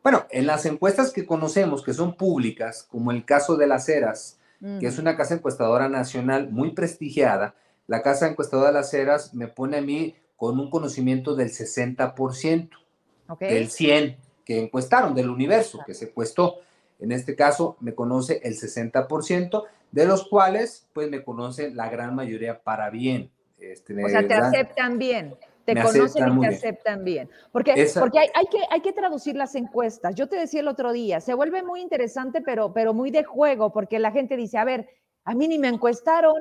Bueno, en las encuestas que conocemos, que son públicas, como el caso de las Heras, que es una casa encuestadora nacional muy prestigiada, la casa encuestadora de las Heras me pone a mí con un conocimiento del 60%, del 100 que encuestaron, del universo que se encuestó. En este caso me conoce el 60%, de los cuales pues me conoce la gran mayoría para bien. Este, o sea, te aceptan bien te conocen y te aceptan bien. Porque, porque hay, hay, que, hay que traducir las encuestas. Yo te decía el otro día, se vuelve muy interesante, pero, pero muy de juego, porque la gente dice, a ver, a mí ni me encuestaron.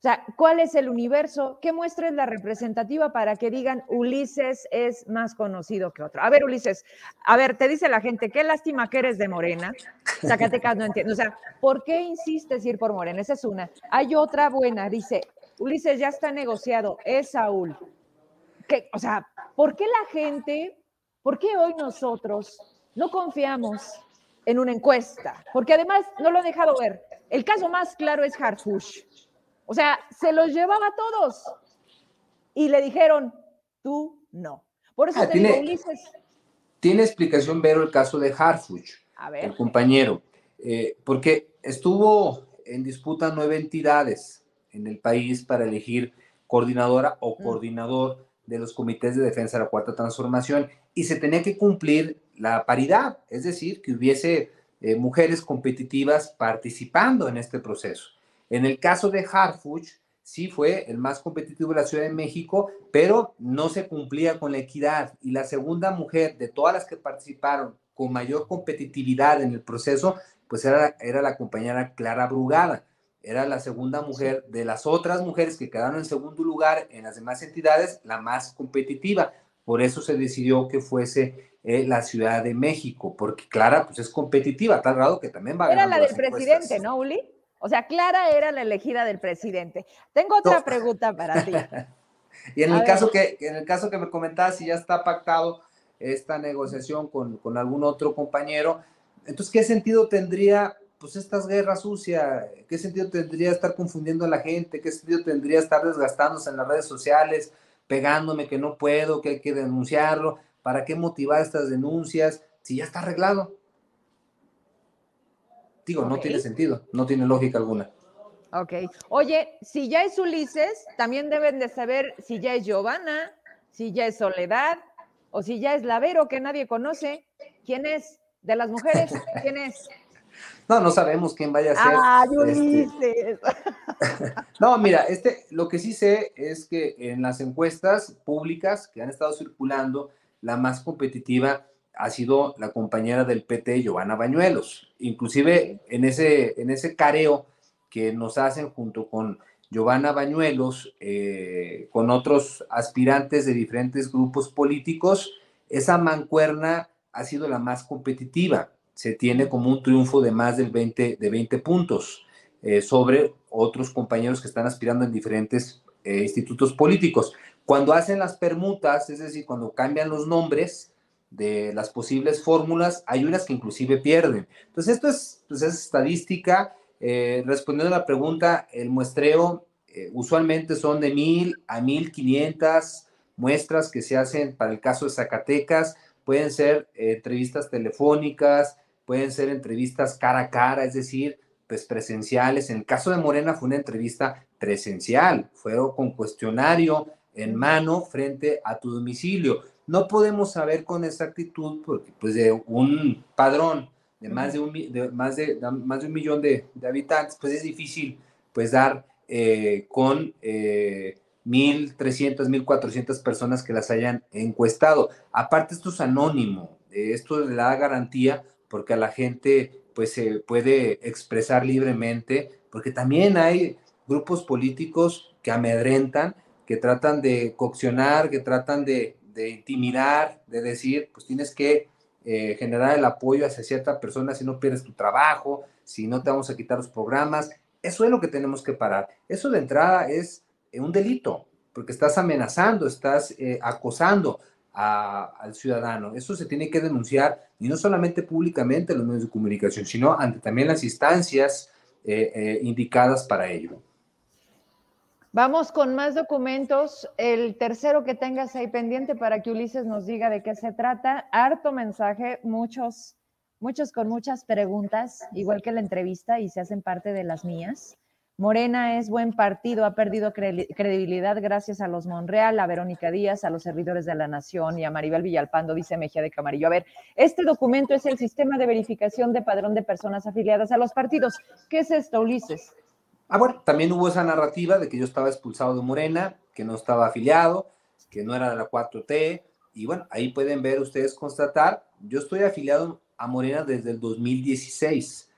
O sea, ¿cuál es el universo? ¿Qué muestra es la representativa para que digan Ulises es más conocido que otro? A ver, Ulises, a ver, te dice la gente, qué lástima que eres de Morena. Zacatecas no entiendo. O sea, ¿por qué insistes ir por Morena? Esa es una. Hay otra buena, dice, Ulises ya está negociado, es Saúl o sea, ¿por qué la gente, por qué hoy nosotros no confiamos en una encuesta? Porque además no lo han dejado ver. El caso más claro es Harfush. O sea, se los llevaba a todos y le dijeron, tú no. Por eso ah, te tiene, Ulises. Tiene explicación, Vero, el caso de Harfuch, el compañero, eh, porque estuvo en disputa nueve entidades en el país para elegir coordinadora o mm. coordinador de los comités de defensa de la cuarta transformación y se tenía que cumplir la paridad, es decir, que hubiese eh, mujeres competitivas participando en este proceso. En el caso de Harfuch, sí fue el más competitivo de la Ciudad de México, pero no se cumplía con la equidad. Y la segunda mujer de todas las que participaron con mayor competitividad en el proceso, pues era, era la compañera Clara Brugada era la segunda mujer de las otras mujeres que quedaron en segundo lugar en las demás entidades, la más competitiva. Por eso se decidió que fuese eh, la Ciudad de México, porque Clara pues es competitiva, tal grado que también va a Era la del presidente, ¿no, Uli? O sea, Clara era la elegida del presidente. Tengo otra pregunta para ti. [LAUGHS] y en el, caso que, en el caso que me comentabas, si ya está pactado esta negociación con, con algún otro compañero, entonces, ¿qué sentido tendría pues estas guerras sucias, ¿qué sentido tendría estar confundiendo a la gente? ¿Qué sentido tendría estar desgastándose en las redes sociales, pegándome que no puedo, que hay que denunciarlo? ¿Para qué motivar estas denuncias si ya está arreglado? Digo, no tiene sentido, no tiene lógica alguna. Ok. Oye, si ya es Ulises, también deben de saber si ya es Giovanna, si ya es Soledad, o si ya es Lavero, que nadie conoce. ¿Quién es? De las mujeres, [LAUGHS] ¿quién es? No, no sabemos quién vaya a ser. Ah, este... [LAUGHS] no, mira, este, lo que sí sé es que en las encuestas públicas que han estado circulando, la más competitiva ha sido la compañera del PT, Giovanna Bañuelos. Inclusive en ese, en ese careo que nos hacen junto con Giovanna Bañuelos, eh, con otros aspirantes de diferentes grupos políticos, esa mancuerna ha sido la más competitiva se tiene como un triunfo de más del 20, de 20 puntos eh, sobre otros compañeros que están aspirando en diferentes eh, institutos políticos. Cuando hacen las permutas, es decir, cuando cambian los nombres de las posibles fórmulas, hay unas que inclusive pierden. Entonces, esto es, pues es estadística. Eh, respondiendo a la pregunta, el muestreo usualmente son de mil a mil quinientas muestras que se hacen para el caso de Zacatecas. Pueden ser entrevistas telefónicas, pueden ser entrevistas cara a cara, es decir, pues, presenciales. En el caso de Morena fue una entrevista presencial, fue con cuestionario en mano frente a tu domicilio. No podemos saber con exactitud porque pues de un padrón de más de un, más de, más de un millón de, habitantes, pues es difícil pues dar eh, con eh, 1.300, 1.400 personas que las hayan encuestado. Aparte, esto es anónimo, esto le da garantía porque a la gente pues se puede expresar libremente, porque también hay grupos políticos que amedrentan, que tratan de coccionar, que tratan de, de intimidar, de decir, pues tienes que eh, generar el apoyo hacia cierta persona si no pierdes tu trabajo, si no te vamos a quitar los programas. Eso es lo que tenemos que parar. Eso de entrada es eh, un delito, porque estás amenazando, estás eh, acosando al ciudadano. Eso se tiene que denunciar y no solamente públicamente en los medios de comunicación, sino ante también las instancias indicadas para ello. Vamos con más documentos. El tercero que tengas ahí pendiente para que Ulises nos diga de qué se trata. Harto mensaje, muchos, muchos con muchas preguntas, igual que la entrevista, y se hacen parte de las mías. Morena es buen partido, ha perdido credibilidad gracias a los Monreal, a Verónica Díaz, a los servidores de la Nación y a Maribel Villalpando, dice Mejía de Camarillo. A ver, este documento es el sistema de verificación de padrón de personas afiliadas a los partidos. ¿Qué es esto, Ulises? Ah, bueno, también hubo esa narrativa de que yo estaba expulsado de Morena, que no estaba afiliado, que no era de la 4T, y bueno, ahí pueden ver ustedes constatar, yo estoy afiliado a Morena desde el 2016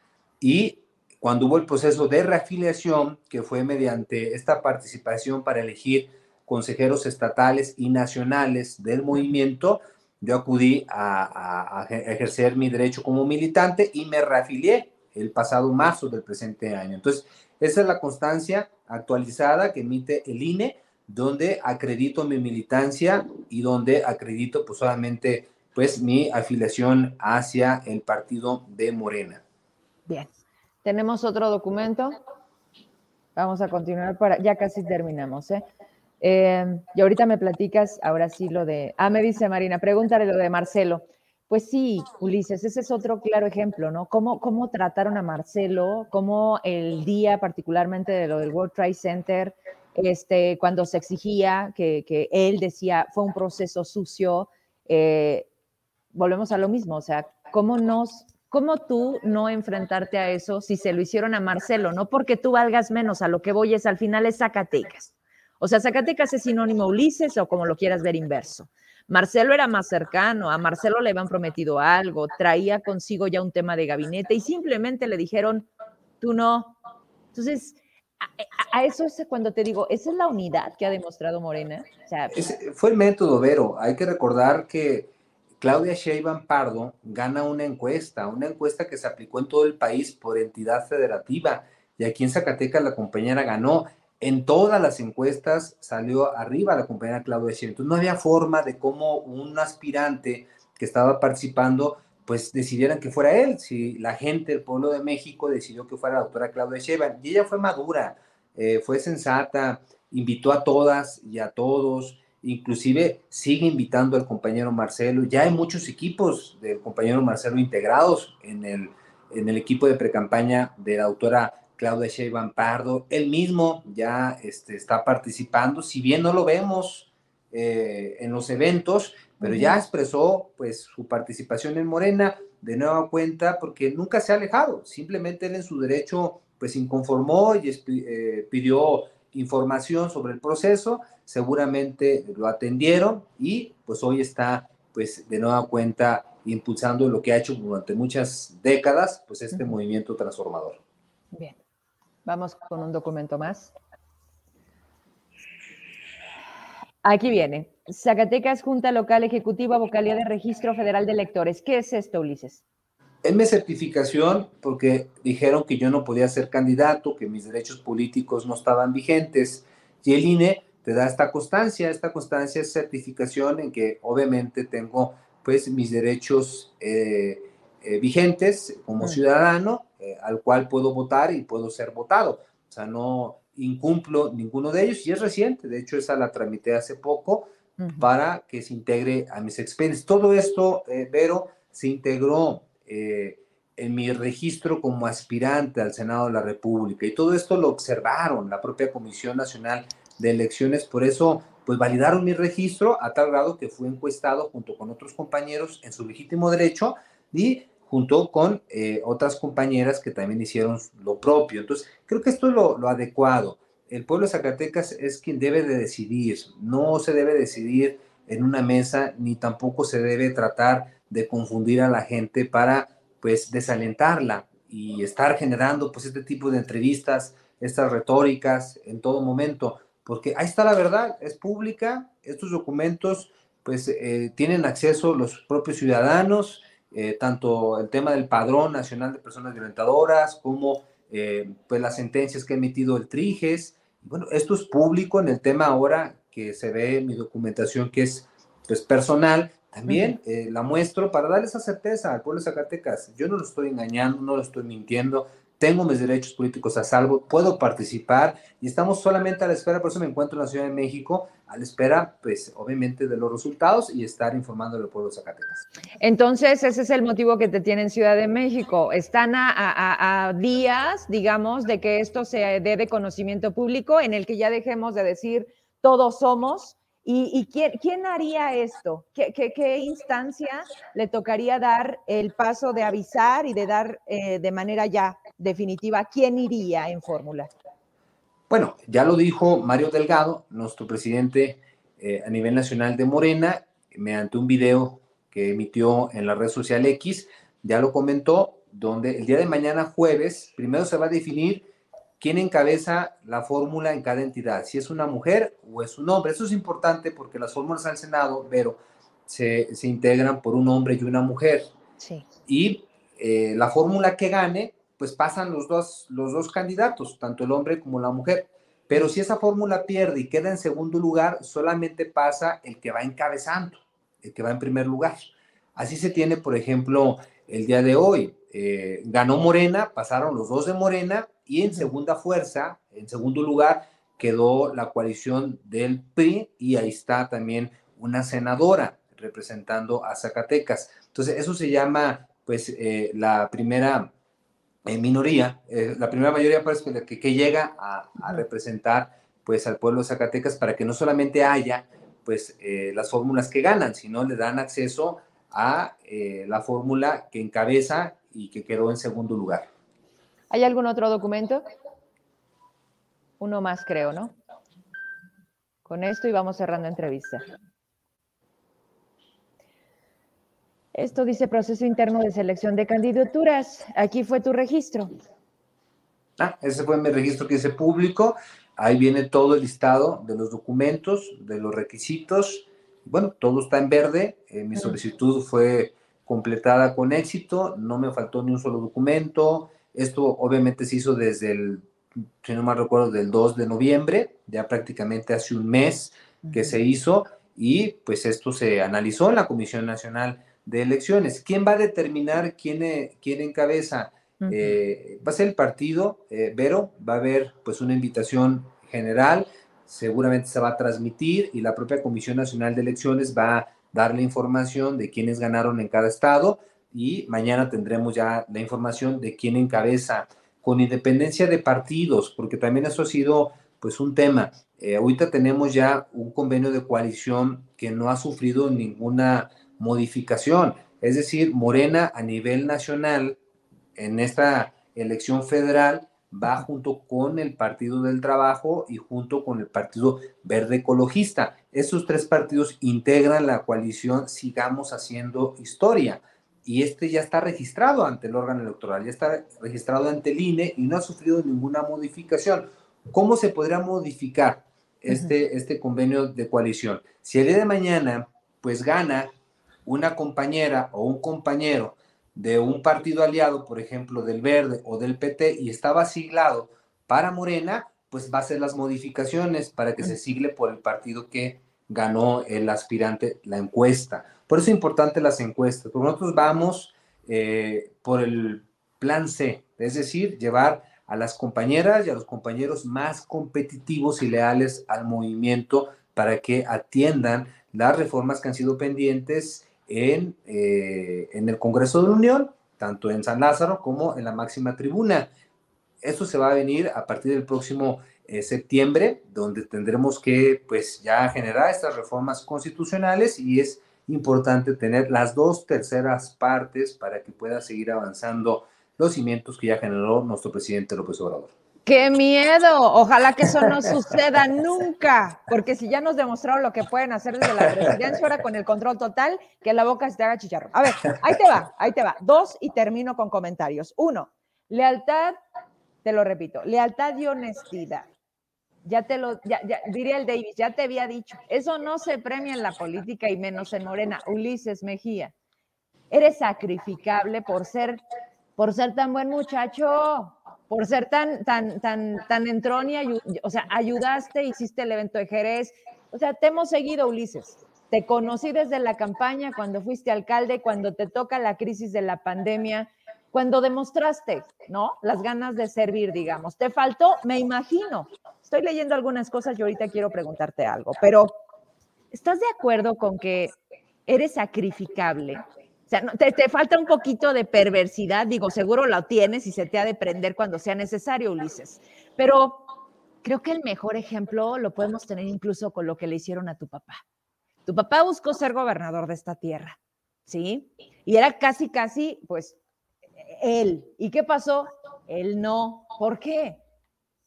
y cuando hubo el proceso de reafiliación, que fue mediante esta participación para elegir consejeros estatales y nacionales del movimiento, yo acudí a, a ejercer mi derecho como militante y me reafilié el pasado marzo del presente año. Entonces, esa es la constancia actualizada que emite el INE, donde acredito mi militancia y donde acredito pues solamente pues mi afiliación hacia el partido de Morena. Bien, tenemos otro documento. Vamos a continuar para, ya casi terminamos, ¿eh? Eh, y ahorita me platicas, ahora sí lo de, ah, me dice Marina, pregúntale lo de Marcelo. Pues sí, Ulises, ese es otro claro ejemplo, ¿no? Cómo, cómo trataron a Marcelo, cómo el día particularmente de lo del World Trade Center, este, cuando se exigía que, que él decía fue un proceso sucio, eh, volvemos a lo mismo, o sea, ¿cómo, nos, ¿cómo tú no enfrentarte a eso si se lo hicieron a Marcelo? No porque tú valgas menos, a lo que voy es al final es Zacatecas. O sea, Zacatecas es sinónimo Ulises o como lo quieras ver inverso. Marcelo era más cercano, a Marcelo le habían prometido algo, traía consigo ya un tema de gabinete y simplemente le dijeron, tú no. Entonces, a, eso es cuando te digo, esa es la unidad que ha demostrado Morena. fue el método, Vero. Hay que recordar que Claudia Sheinbaum Pardo gana una encuesta, una encuesta que se aplicó en todo el país por entidad federativa y aquí en Zacatecas la compañera ganó en todas las encuestas salió arriba la compañera Claudia Sheinbaum. Entonces no había forma de cómo un aspirante que estaba participando pues decidieran que fuera él, si la gente del pueblo de México decidió que fuera la doctora Claudia Sheinbaum. Y ella fue madura, eh, fue sensata, invitó a todas y a todos, inclusive sigue invitando al compañero Marcelo. Ya hay muchos equipos del compañero Marcelo integrados en el, en el equipo de precampaña de la doctora Claudia Sheinbaum Pardo, él mismo ya este, está participando, si bien no lo vemos eh, en los eventos, pero ya expresó pues su participación en Morena de nueva cuenta porque nunca se ha alejado, simplemente él en su derecho pues inconformó y eh, pidió información sobre el proceso, seguramente lo atendieron y pues hoy está pues de nueva cuenta impulsando lo que ha hecho durante muchas décadas, pues este movimiento transformador. Bien. Vamos con un documento más. Aquí viene. Zacatecas Junta Local Ejecutiva Vocalía de Registro Federal de Electores. ¿Qué es esto, Ulises? Es mi certificación porque dijeron que yo no podía ser candidato, que mis derechos políticos no estaban vigentes. Y el INE te da esta constancia. Esta constancia es certificación en que obviamente tengo pues mis derechos eh, eh, vigentes como ciudadano eh, al cual puedo votar y puedo ser votado. O sea, no incumplo ninguno de ellos y es reciente. De hecho, esa la tramité hace poco para que se integre a mis expedientes. Todo esto, eh, Vero, se integró eh, en mi registro como aspirante al Senado de la República. Y todo esto lo observaron la propia Comisión Nacional de Elecciones, por eso pues validaron mi registro a tal grado que fui encuestado junto con otros compañeros en su legítimo derecho y junto con eh, otras compañeras que también hicieron lo propio. Entonces, creo que esto es lo, adecuado. El pueblo de Zacatecas es quien debe de decidir, no se debe decidir en una mesa, ni tampoco se debe tratar de confundir a la gente para pues desalentarla y estar generando pues este tipo de entrevistas, estas retóricas en todo momento, porque ahí está la verdad, es pública, estos documentos pues eh, tienen acceso los propios ciudadanos, eh, tanto el tema del padrón nacional de personas violentadoras como eh, pues las sentencias que ha emitido el TRIGES. Bueno, esto es público en el tema ahora que se ve en mi documentación que es pues personal, también eh, la muestro para darle esa certeza al pueblo de Zacatecas. Yo no lo estoy engañando, no lo estoy mintiendo, tengo mis derechos políticos a salvo, puedo participar y estamos solamente a la espera, por eso me encuentro en la Ciudad de México, a la espera, pues obviamente, de los resultados y estar informando al pueblo de Zacatecas. Entonces, ese es el motivo que te tiene en Ciudad de México. Están a, días, digamos, de que esto se dé de conocimiento público, en el que ya dejemos de decir todos somos ¿Y, quién, haría esto? ¿Qué, instancia le tocaría dar el paso de avisar y de dar eh, de manera ya definitiva quién iría en fórmula? Bueno, ya lo dijo Mario Delgado, nuestro presidente eh, a nivel nacional de Morena, mediante un video que emitió en la red social X, ya lo comentó, donde el día de mañana jueves, primero se va a definir quién encabeza la fórmula en cada entidad, si es una mujer o es un hombre. Eso es importante porque las fórmulas al Senado, pero se, integran por un hombre y una mujer. Sí. Y eh, la fórmula que gane, pues pasan los dos, los dos candidatos, tanto el hombre como la mujer. Pero si esa fórmula pierde y queda en segundo lugar, solamente pasa el que va encabezando, el que va en primer lugar. Así se tiene, por ejemplo, el día de hoy. Eh, ganó Morena, pasaron los dos de Morena y en segunda fuerza, en segundo lugar, quedó la coalición del PRI y ahí está también una senadora representando a Zacatecas. Entonces, eso se llama, pues, eh, la primera eh, minoría, eh, la primera mayoría pues, que, que llega a, a, representar, pues, al pueblo de Zacatecas para que no solamente haya, pues, las fórmulas que ganan, sino le dan acceso a la fórmula que encabeza y que quedó en segundo lugar. ¿Hay algún otro documento? Uno más, creo, ¿no? Con esto y vamos cerrando entrevista. Esto dice proceso interno de selección de candidaturas. Aquí fue tu registro. Ah, ese fue mi registro que hice público. Ahí viene todo el listado de los documentos, de los requisitos. Bueno, todo está en verde. Eh, mi solicitud fue completada con éxito. No me faltó ni un solo documento. Esto obviamente se hizo desde el, si no mal recuerdo, del 2 de noviembre, ya prácticamente hace un mes que se hizo y pues esto se analizó en la Comisión Nacional de Elecciones. ¿Quién va a determinar quién, e, quién encabeza? Eh, va a ser el partido, eh, Vero, va a haber pues una invitación general, seguramente se va a transmitir y la propia Comisión Nacional de Elecciones va a dar la información de quiénes ganaron en cada estado y mañana tendremos ya la información de quién encabeza, con independencia de partidos, porque también eso ha sido pues un tema. Eh, ahorita tenemos ya un convenio de coalición que no ha sufrido ninguna modificación. Es decir, Morena a nivel nacional en esta elección federal va junto con el Partido del Trabajo y junto con el Partido Verde Ecologista. Esos tres partidos integran la coalición Sigamos Haciendo Historia y este ya está registrado ante el órgano electoral, ya está registrado ante el INE y no ha sufrido ninguna modificación. ¿Cómo se podría modificar este, este convenio de coalición? Si el día de mañana, pues gana una compañera o un compañero de un partido aliado, por ejemplo, del Verde o del PT, y estaba siglado para Morena, pues va a hacer las modificaciones para que se sigle por el partido que ganó el aspirante la encuesta. Por eso es importante las encuestas, porque nosotros vamos eh, por el plan C, es decir, llevar a las compañeras y a los compañeros más competitivos y leales al movimiento para que atiendan las reformas que han sido pendientes en, eh, en el Congreso de la Unión, tanto en San Lázaro como en la máxima tribuna. Eso se va a venir a partir del próximo eh, septiembre, donde tendremos que pues ya generar estas reformas constitucionales y es importante tener las dos terceras partes para que pueda seguir avanzando los cimientos que ya generó nuestro presidente López Obrador. ¡Qué miedo! Ojalá que eso no suceda nunca, porque si ya nos demostraron lo que pueden hacer desde la presidencia, ahora con el control total, que la boca se te haga chicharro. A ver, ahí te va, ahí te va. Dos y termino con comentarios. Uno, lealtad, te lo repito, lealtad y honestidad. Ya te lo, ya, diría el Davis, ya te había dicho, eso no se premia en la política y menos en Morena. Ulises Mejía, eres sacrificable por ser, por ser tan buen muchacho, por ser tan, tan, tan, tan entrón y, o sea, ayudaste, hiciste el evento de Jerez. O sea, te hemos seguido, Ulises. Te conocí desde la campaña, cuando fuiste alcalde, cuando te toca la crisis de la pandemia, cuando demostraste, ¿no? Las ganas de servir, digamos. Te faltó, me imagino, estoy leyendo algunas cosas y ahorita quiero preguntarte algo, pero ¿estás de acuerdo con que eres sacrificable? Sea, te, falta un poquito de perversidad, digo, seguro lo tienes y se te ha de prender cuando sea necesario, Ulises. Pero creo que el mejor ejemplo lo podemos tener incluso con lo que le hicieron a tu papá. Tu papá buscó ser gobernador de esta tierra, ¿sí? Y era casi, casi, pues, él. ¿Y qué pasó? Él no. ¿Por qué?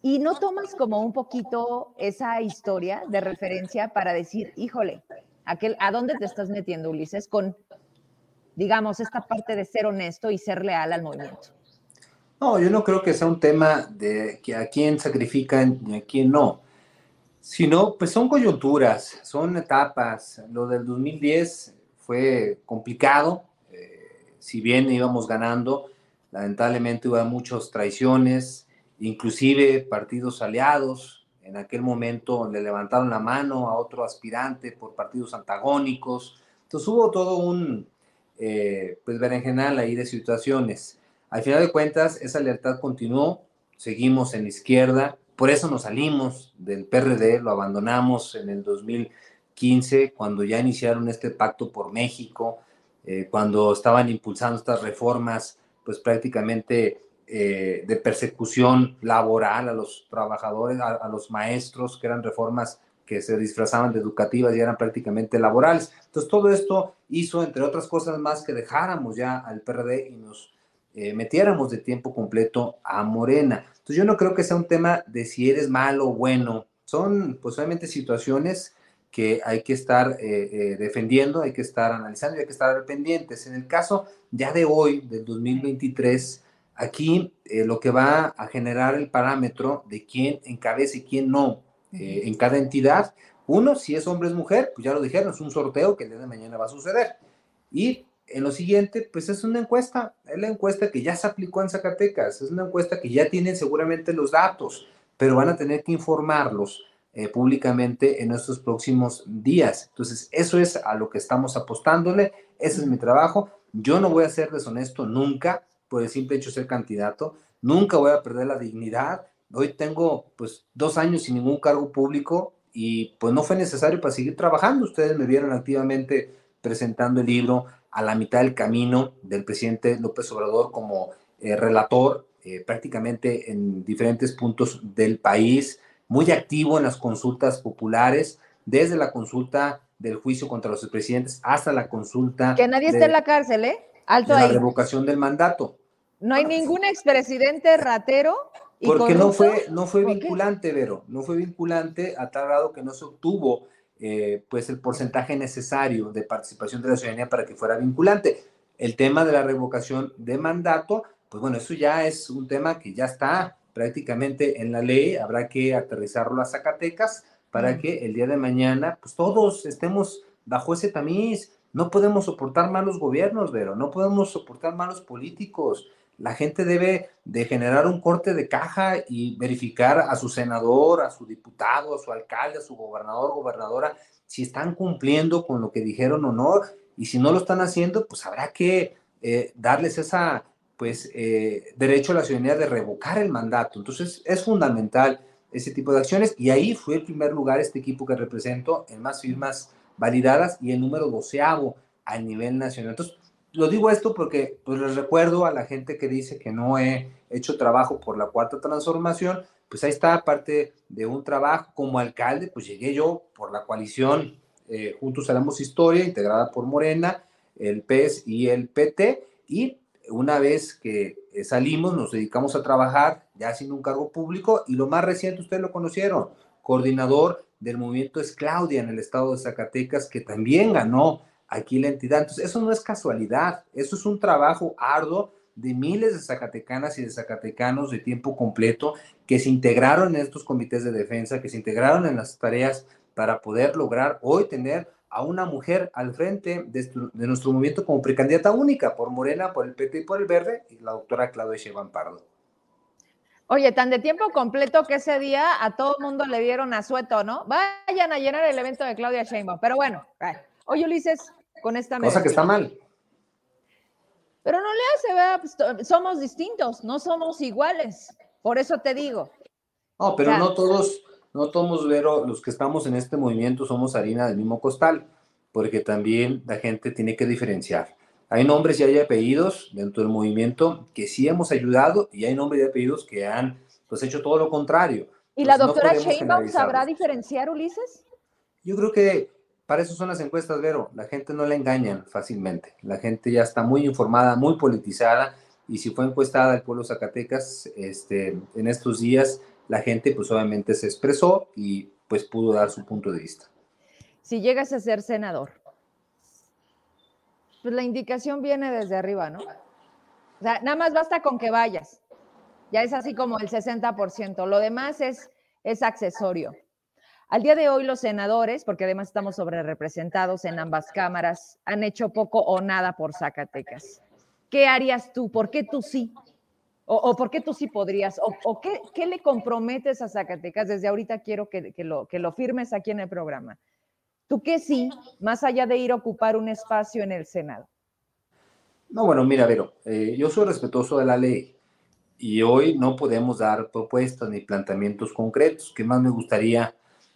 Y no tomas como un poquito esa historia de referencia para decir, híjole, aquel, ¿a dónde te estás metiendo, Ulises? Con, digamos, esta parte de ser honesto y ser leal al movimiento. No, yo no creo que sea un tema de que a quién sacrifican y a quién no, sino pues son coyunturas, son etapas. Lo del 2010 fue complicado, eh, si bien íbamos ganando, lamentablemente hubo muchas traiciones, inclusive partidos aliados. En aquel momento le levantaron la mano a otro aspirante por partidos antagónicos. Entonces hubo todo un eh, pues berenjenal ahí de situaciones. Al final de cuentas, esa lealtad continuó, seguimos en la izquierda, por eso nos salimos del PRD, lo abandonamos en el 2015, cuando ya iniciaron este pacto por México, eh, cuando estaban impulsando estas reformas, pues prácticamente eh, de persecución laboral a los trabajadores, a, los maestros, que eran reformas que se disfrazaban de educativas y eran prácticamente laborales. Entonces, todo esto hizo, entre otras cosas más, que dejáramos ya al PRD y nos eh, metiéramos de tiempo completo a Morena. Entonces, yo no creo que sea un tema de si eres malo o bueno. Son, pues, obviamente, situaciones que hay que estar eh, defendiendo, hay que estar analizando y hay que estar pendientes. En el caso ya de hoy, del 2023, Aquí eh, lo que va a generar el parámetro de quién encabeza y quién no eh, en cada entidad. Uno, si es hombre o es mujer, pues ya lo dijeron, es un sorteo que el día de mañana va a suceder. Y en lo siguiente, pues es una encuesta, es la encuesta que ya se aplicó en Zacatecas, es una encuesta que ya tienen seguramente los datos, pero van a tener que informarlos eh, públicamente en estos próximos días. Entonces, eso es a lo que estamos apostándole, ese es mi trabajo. Yo no voy a ser deshonesto nunca, por el simple hecho de ser candidato. Nunca voy a perder la dignidad. Hoy tengo pues dos años sin ningún cargo público y pues no fue necesario para seguir trabajando. Ustedes me vieron activamente presentando el libro a la mitad del camino del presidente López Obrador como eh, relator eh, prácticamente en diferentes puntos del país, muy activo en las consultas populares, desde la consulta del juicio contra los expresidentes hasta la consulta. Que nadie esté en la cárcel, ¿eh? Alto la revocación del mandato. No hay ningún expresidente ratero. Porque no fue, no fue vinculante, Vero, no fue vinculante a tal grado que no se obtuvo eh, pues el porcentaje necesario de participación de la ciudadanía para que fuera vinculante. El tema de la revocación de mandato, pues bueno, eso ya es un tema que ya está prácticamente en la ley, habrá que aterrizarlo a Zacatecas para que el día de mañana, pues todos estemos bajo ese tamiz. No podemos soportar malos gobiernos, Vero, no podemos soportar malos políticos. La gente debe de generar un corte de caja y verificar a su senador, a su diputado, a su alcalde, a su gobernador, gobernadora, si están cumpliendo con lo que dijeron o no. Y si no lo están haciendo, pues habrá que eh, darles esa pues eh, derecho a la ciudadanía de revocar el mandato. Entonces es fundamental ese tipo de acciones y ahí fue el primer lugar este equipo que represento en más firmas validadas y el número doceavo a nivel nacional. Entonces, lo digo esto porque pues, les recuerdo a la gente que dice que no he hecho trabajo por la cuarta transformación, pues ahí está parte de un trabajo. Como alcalde, pues llegué yo por la coalición eh, Juntos Haremos Historia, integrada por Morena, el PES y el PT, y una vez que eh, salimos nos dedicamos a trabajar ya sin un cargo público. Y lo más reciente ustedes lo conocieron, coordinador del movimiento es Claudia en el estado de Zacatecas, que también ganó aquí la entidad. Entonces, eso no es casualidad, eso es un trabajo arduo de miles de zacatecanas y de zacatecanos de tiempo completo que se integraron en estos comités de defensa, que se integraron en las tareas para poder lograr hoy tener a una mujer al frente de, nuestro movimiento como precandidata única por Morena, por el PT y por el Verde, y la doctora Claudia Sheban Pardo. Oye, tan de tiempo completo que ese día a todo el mundo le dieron asueto, ¿no? Vayan a llenar el evento de Claudia Sheinbaum. Pero bueno, oye Ulises, con esta cosa que está mal. Pero no le hace, ¿verdad? Pues, somos distintos, no somos iguales. Por eso te digo. No, pero no todos, no todos, Vero, los que estamos en este movimiento somos harina del mismo costal, porque también la gente tiene que diferenciar. Hay nombres y hay apellidos dentro del movimiento que sí hemos ayudado y hay nombres y apellidos que han pues hecho todo lo contrario. ¿Y la doctora Sheinbaum sabrá diferenciar, Ulises? Yo creo que para eso son las encuestas, Vero. La gente no la engañan fácilmente. La gente ya está muy informada, muy politizada. Y si fue encuestada el pueblo Zacatecas este, en estos días, la gente pues obviamente se expresó y pues pudo dar su punto de vista. Si llegas a ser senador, pues la indicación viene desde arriba, ¿no? O sea, nada más basta con que vayas. Ya es así como el 60%. Lo demás es, es accesorio. Al día de hoy los senadores, porque además estamos sobre representados en ambas cámaras, han hecho poco o nada por Zacatecas. ¿Qué harías tú? ¿Por qué tú sí? ¿O, por qué tú sí podrías? ¿O, qué, le comprometes a Zacatecas? Desde ahorita quiero que, lo, que lo firmes aquí en el programa. ¿Tú qué sí, más allá de ir a ocupar un espacio en el Senado? No, bueno, mira, Vero, eh, yo soy respetuoso de la ley y hoy no podemos dar propuestas ni planteamientos concretos. ¿Qué más me gustaría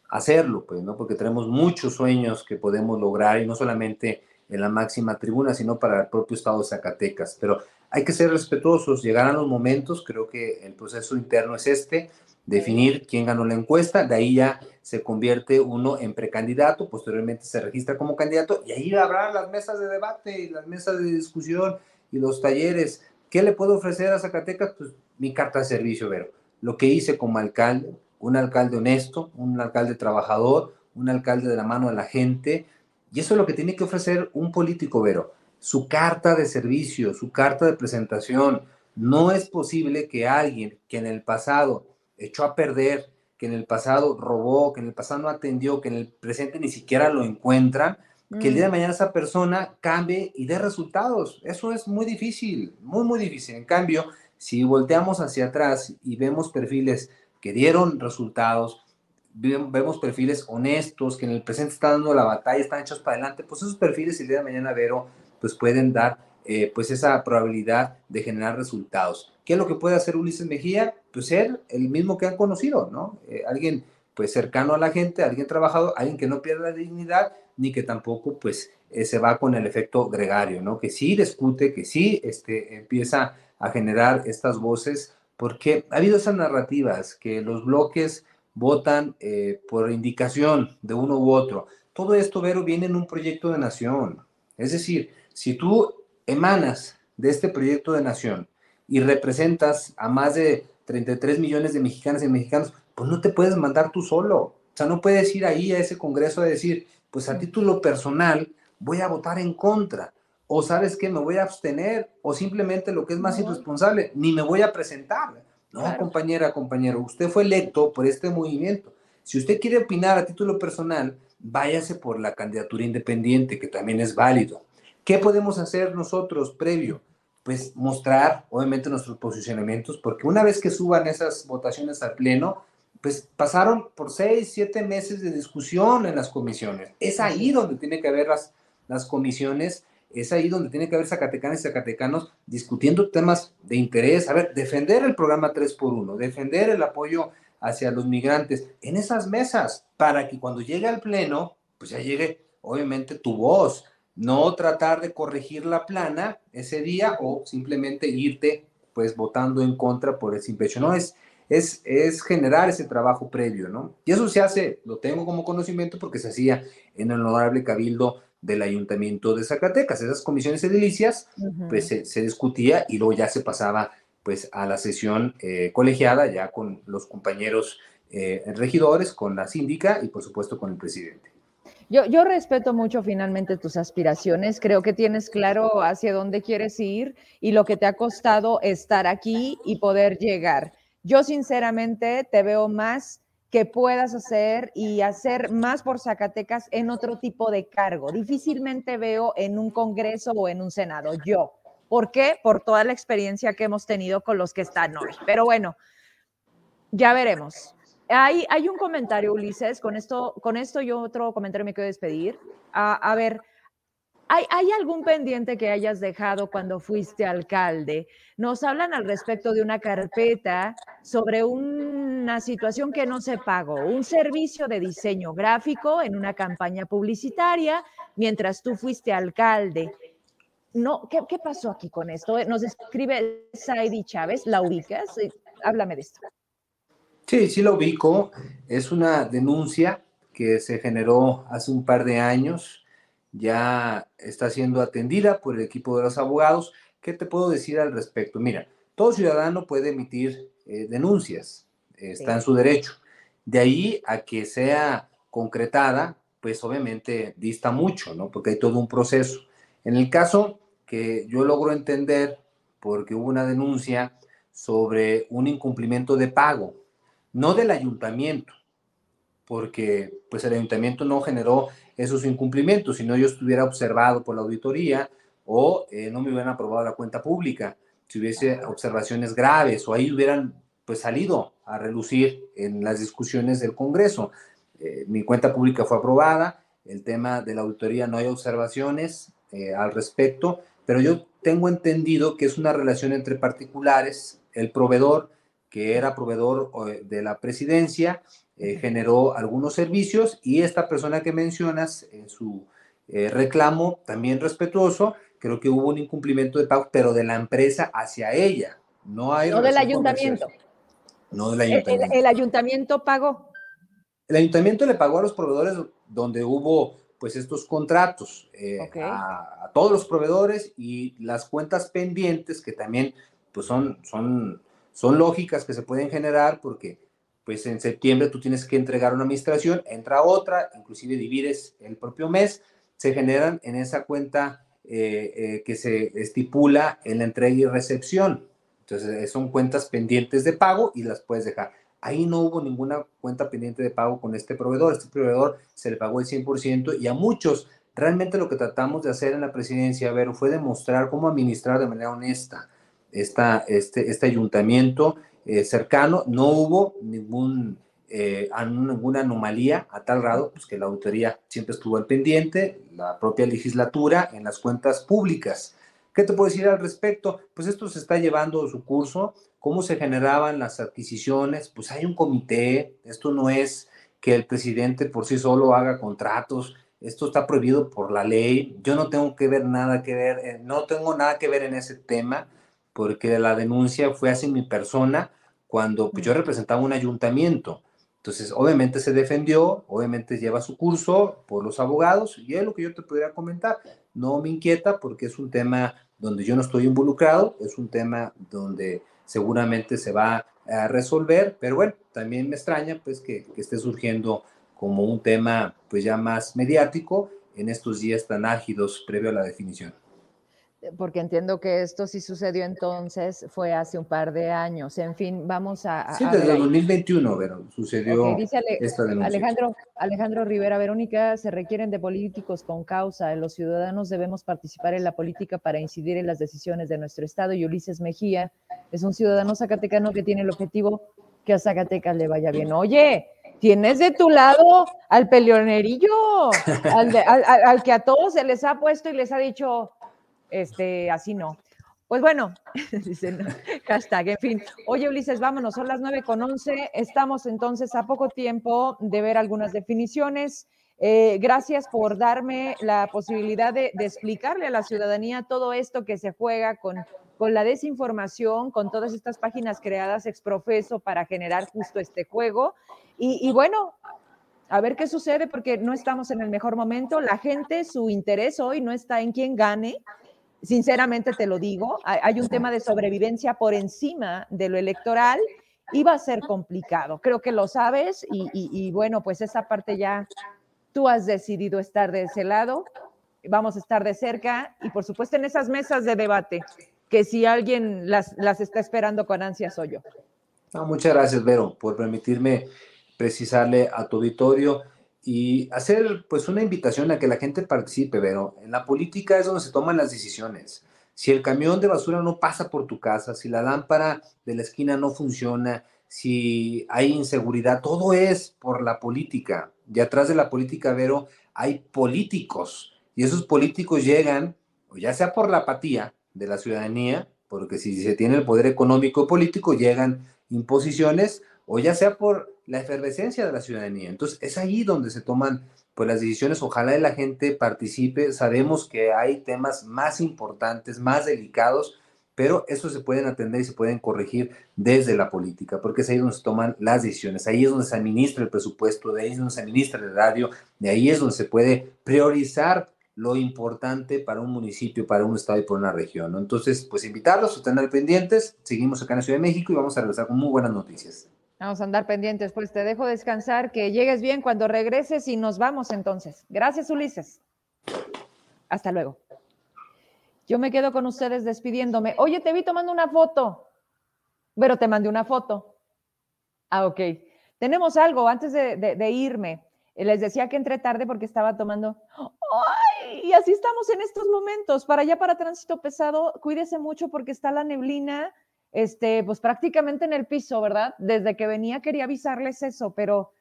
hacerlo, pues, ¿no? Porque tenemos muchos sueños que podemos lograr y no solamente en la máxima tribuna, sino para el propio estado de Zacatecas. Pero hay que ser respetuosos, llegarán los momentos, creo que el proceso interno es este, definir quién ganó la encuesta, de ahí ya se convierte uno en precandidato, posteriormente se registra como candidato y ahí habrá las mesas de debate y las mesas de discusión y los talleres. ¿Qué le puedo ofrecer a Zacatecas? Pues mi carta de servicio, Vero. Lo que hice como alcalde, un alcalde honesto, un alcalde trabajador, un alcalde de la mano de la gente. Y eso es lo que tiene que ofrecer un político, Vero. Su carta de servicio, su carta de presentación. No es posible que alguien que en el pasado echó a perder, que en el pasado robó, que en el pasado no atendió, que en el presente ni siquiera lo encuentra, que el día de mm. mañana esa persona cambie y dé resultados. Eso es muy difícil, muy, muy difícil. En cambio, si volteamos hacia atrás y vemos perfiles que dieron resultados, vemos perfiles honestos, que en el presente están dando la batalla, están hechos para adelante, pues esos perfiles el día de mañana, Vero, pues pueden dar eh, pues esa probabilidad de generar resultados. ¿Qué es lo que puede hacer Ulises Mejía? Pues ser el mismo que han conocido, ¿no? Eh, alguien pues cercano a la gente, alguien trabajado, alguien que no pierda dignidad, ni que tampoco pues eh, se va con el efecto gregario, ¿no? Que sí discute, que sí este, empieza a generar estas voces porque ha habido esas narrativas que los bloques votan eh, por indicación de uno u otro. Todo esto, Vero, viene en un proyecto de nación. Es decir, si tú emanas de este proyecto de nación y representas a más de 33 millones de mexicanas y mexicanos, pues no te puedes mandar tú solo. O sea, no puedes ir ahí a ese congreso a decir, pues a título personal voy a votar en contra o sabes que me voy a abstener, o simplemente lo que es más irresponsable, ni me voy a presentar. No, compañera, compañero, usted fue electo por este movimiento. Si usted quiere opinar a título personal, váyase por la candidatura independiente, que también es válido. ¿Qué podemos hacer nosotros previo? Pues mostrar, obviamente, nuestros posicionamientos, porque una vez que suban esas votaciones al Pleno, pues pasaron por seis, siete meses de discusión en las comisiones. Es ahí donde tiene que haber las, las comisiones es ahí donde tiene que haber zacatecanas y zacatecanos discutiendo temas de interés. A ver, defender el programa 3x1, defender el apoyo hacia los migrantes en esas mesas para que cuando llegue al pleno, pues ya llegue obviamente tu voz. no tratar de corregir la plana ese día o simplemente irte pues votando en contra por el simple hecho. No, es, es, es generar ese trabajo previo, ¿no? Y eso se hace, lo tengo como conocimiento porque se hacía en el honorable cabildo del ayuntamiento de Zacatecas. Esas comisiones edilicias, pues se, discutía y luego ya se pasaba pues a la sesión eh, colegiada ya con los compañeros eh, regidores, con la síndica y por supuesto con el presidente. Yo, respeto mucho finalmente tus aspiraciones, creo que tienes claro hacia dónde quieres ir y lo que te ha costado estar aquí y poder llegar. Yo sinceramente te veo más que puedas hacer y hacer más por Zacatecas en otro tipo de cargo. Difícilmente veo en un Congreso o en un Senado, yo. ¿Por qué? Por toda la experiencia que hemos tenido con los que están hoy. Pero bueno, ya veremos. Hay, hay un comentario, Ulises, con esto, con esto yo otro comentario me quiero despedir. a ver, ¿Hay, ¿Hay, algún pendiente que hayas dejado cuando fuiste alcalde? Nos hablan al respecto de una carpeta sobre una situación que no se pagó, un servicio de diseño gráfico en una campaña publicitaria mientras tú fuiste alcalde. No, ¿qué, pasó aquí con esto? Nos escribe Saidi Chávez, ¿la ubicas? Háblame de esto. Sí, sí lo ubico. Es una denuncia que se generó hace un par de años. Ya está siendo atendida por el equipo de los abogados. ¿Qué te puedo decir al respecto? Mira, todo ciudadano puede emitir eh, denuncias, está en su derecho. De ahí a que sea concretada, pues obviamente dista mucho, ¿no? Porque hay todo un proceso. En el caso que yo logro entender, porque hubo una denuncia sobre un incumplimiento de pago no del ayuntamiento, porque pues el ayuntamiento no generó esos incumplimientos, si no yo estuviera observado por la auditoría o eh, no me hubieran aprobado la cuenta pública, si hubiese observaciones graves o ahí hubieran pues salido a relucir en las discusiones del Congreso. Eh, mi cuenta pública fue aprobada, el tema de la auditoría no hay observaciones eh, al respecto, pero yo tengo entendido que es una relación entre particulares, el proveedor que era proveedor de la presidencia, eh, generó algunos servicios y esta persona que mencionas en su eh, reclamo, también respetuoso, creo que hubo un incumplimiento de pago, pero de la empresa hacia ella, no hay... No del ayuntamiento. No del ayuntamiento. El, ayuntamiento pagó. El ayuntamiento le pagó a los proveedores donde hubo pues estos contratos eh, a, a, todos los proveedores y las cuentas pendientes que también pues son, son son lógicas que se pueden generar porque pues en septiembre tú tienes que entregar una administración, entra otra, inclusive divides el propio mes, se generan en esa cuenta eh, eh, que se estipula en la entrega y recepción. Entonces eh, son cuentas pendientes de pago y las puedes dejar. Ahí no hubo ninguna cuenta pendiente de pago con este proveedor. Este proveedor se le pagó el 100% y a muchos realmente lo que tratamos de hacer en la presidencia, ver, fue demostrar cómo administrar de manera honesta esta, este, este ayuntamiento eh, cercano, no hubo ningún, eh, ninguna anomalía a tal grado pues, que la auditoría siempre estuvo al pendiente, la propia legislatura en las cuentas públicas. ¿Qué te puedo decir al respecto? Pues esto se está llevando su curso. ¿Cómo se generaban las adquisiciones? Pues hay un comité, esto no es que el presidente por sí solo haga contratos, esto está prohibido por la ley, yo no tengo que ver nada que ver, eh, no tengo nada que ver en ese tema, porque la denuncia fue hacia mi persona cuando pues, yo representaba un ayuntamiento. Entonces, obviamente se defendió, obviamente lleva su curso por los abogados y es lo que yo te podría comentar. No me inquieta porque es un tema donde yo no estoy involucrado, es un tema donde seguramente se va a resolver, pero bueno, también me extraña pues que, que esté surgiendo como un tema pues ya más mediático en estos días tan ágidos previo a la definición. Porque entiendo que esto sí sucedió entonces, fue hace un par de años. En fin, vamos a... sí, desde el 2021, pero sucedió esta denuncia. Alejandro, Alejandro Rivera, Verónica, se requieren de políticos con causa. Los ciudadanos debemos participar en la política para incidir en las decisiones de nuestro Estado. Y Ulises Mejía es un ciudadano zacatecano que tiene el objetivo que a Zacatecas le vaya bien. Oye, tienes de tu lado al peleonerillo, al, al que a todos se les ha puesto y les ha dicho este, así no. Pues bueno, [LAUGHS] hashtag, en fin. Oye, Ulises, vámonos, son las 9 con 11. Estamos entonces a poco tiempo de ver algunas definiciones. Eh, gracias por darme la posibilidad de, explicarle a la ciudadanía todo esto que se juega con, con la desinformación, con todas estas páginas creadas exprofeso para generar justo este juego. y bueno, a ver qué sucede porque no estamos en el mejor momento. La gente, su interés hoy no está en quién gane. Sinceramente te lo digo, hay un tema de sobrevivencia por encima de lo electoral y va a ser complicado. Creo que lo sabes y, bueno, pues esa parte ya tú has decidido estar de ese lado. Vamos a estar de cerca y por supuesto en esas mesas de debate, que si alguien las, las está esperando con ansias soy yo. muchas gracias, Vero, por permitirme precisarle a tu auditorio y hacer pues una invitación a que la gente participe, pero en la política es donde se toman las decisiones. Si el camión de basura no pasa por tu casa, si la lámpara de la esquina no funciona, si hay inseguridad, todo es por la política. Y atrás de la política, Vero, hay políticos. Y esos políticos llegan, ya sea por la apatía de la ciudadanía, porque si se tiene el poder económico político, llegan imposiciones, o ya sea por la efervescencia de la ciudadanía. Entonces, es ahí donde se toman pues, las decisiones. Ojalá la gente participe. Sabemos que hay temas más importantes, más delicados, pero eso se pueden atender y se pueden corregir desde la política, porque es ahí donde se toman las decisiones, ahí es donde se administra el presupuesto, de ahí es donde se administra el radio, de ahí es donde se puede priorizar lo importante para un municipio, para un estado y para una región. Entonces, pues invitarlos a tener pendientes. Seguimos acá en la Ciudad de México y vamos a regresar con muy buenas noticias. Vamos a andar pendientes, pues te dejo descansar, que llegues bien cuando regreses y nos vamos entonces. Gracias, Ulises. Hasta luego. Yo me quedo con ustedes despidiéndome. Oye, te vi tomando una foto, pero te mandé una foto. Ah, ok. Tenemos algo antes de, irme. Les decía que entré tarde porque estaba tomando. ¡Ay! Y así estamos en estos momentos. Para allá, para tránsito pesado, cuídese mucho porque está la neblina este, pues prácticamente en el piso, ¿verdad? Desde que venía quería avisarles eso, pero,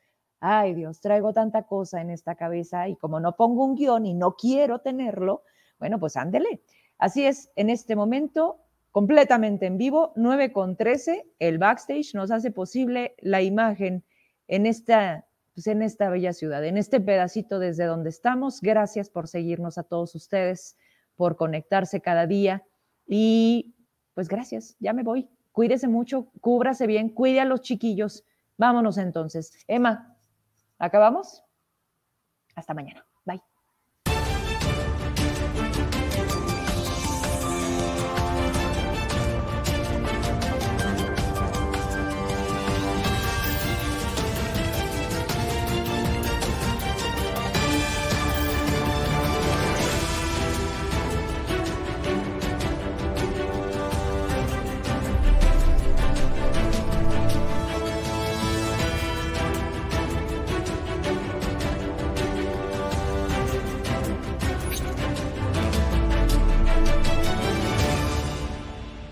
ay Dios, traigo tanta cosa en esta cabeza y como no pongo un guion y no quiero tenerlo, bueno, pues ándele. Así es, en este momento, completamente en vivo, 9 con 13, el backstage nos hace posible la imagen en esta, pues en esta bella ciudad, en este pedacito desde donde estamos. Gracias por seguirnos a todos ustedes, por conectarse cada día y pues gracias, ya me voy. Cuídese mucho, cúbrase bien, cuide a los chiquillos. Vámonos entonces. Emma, ¿acabamos? Hasta mañana.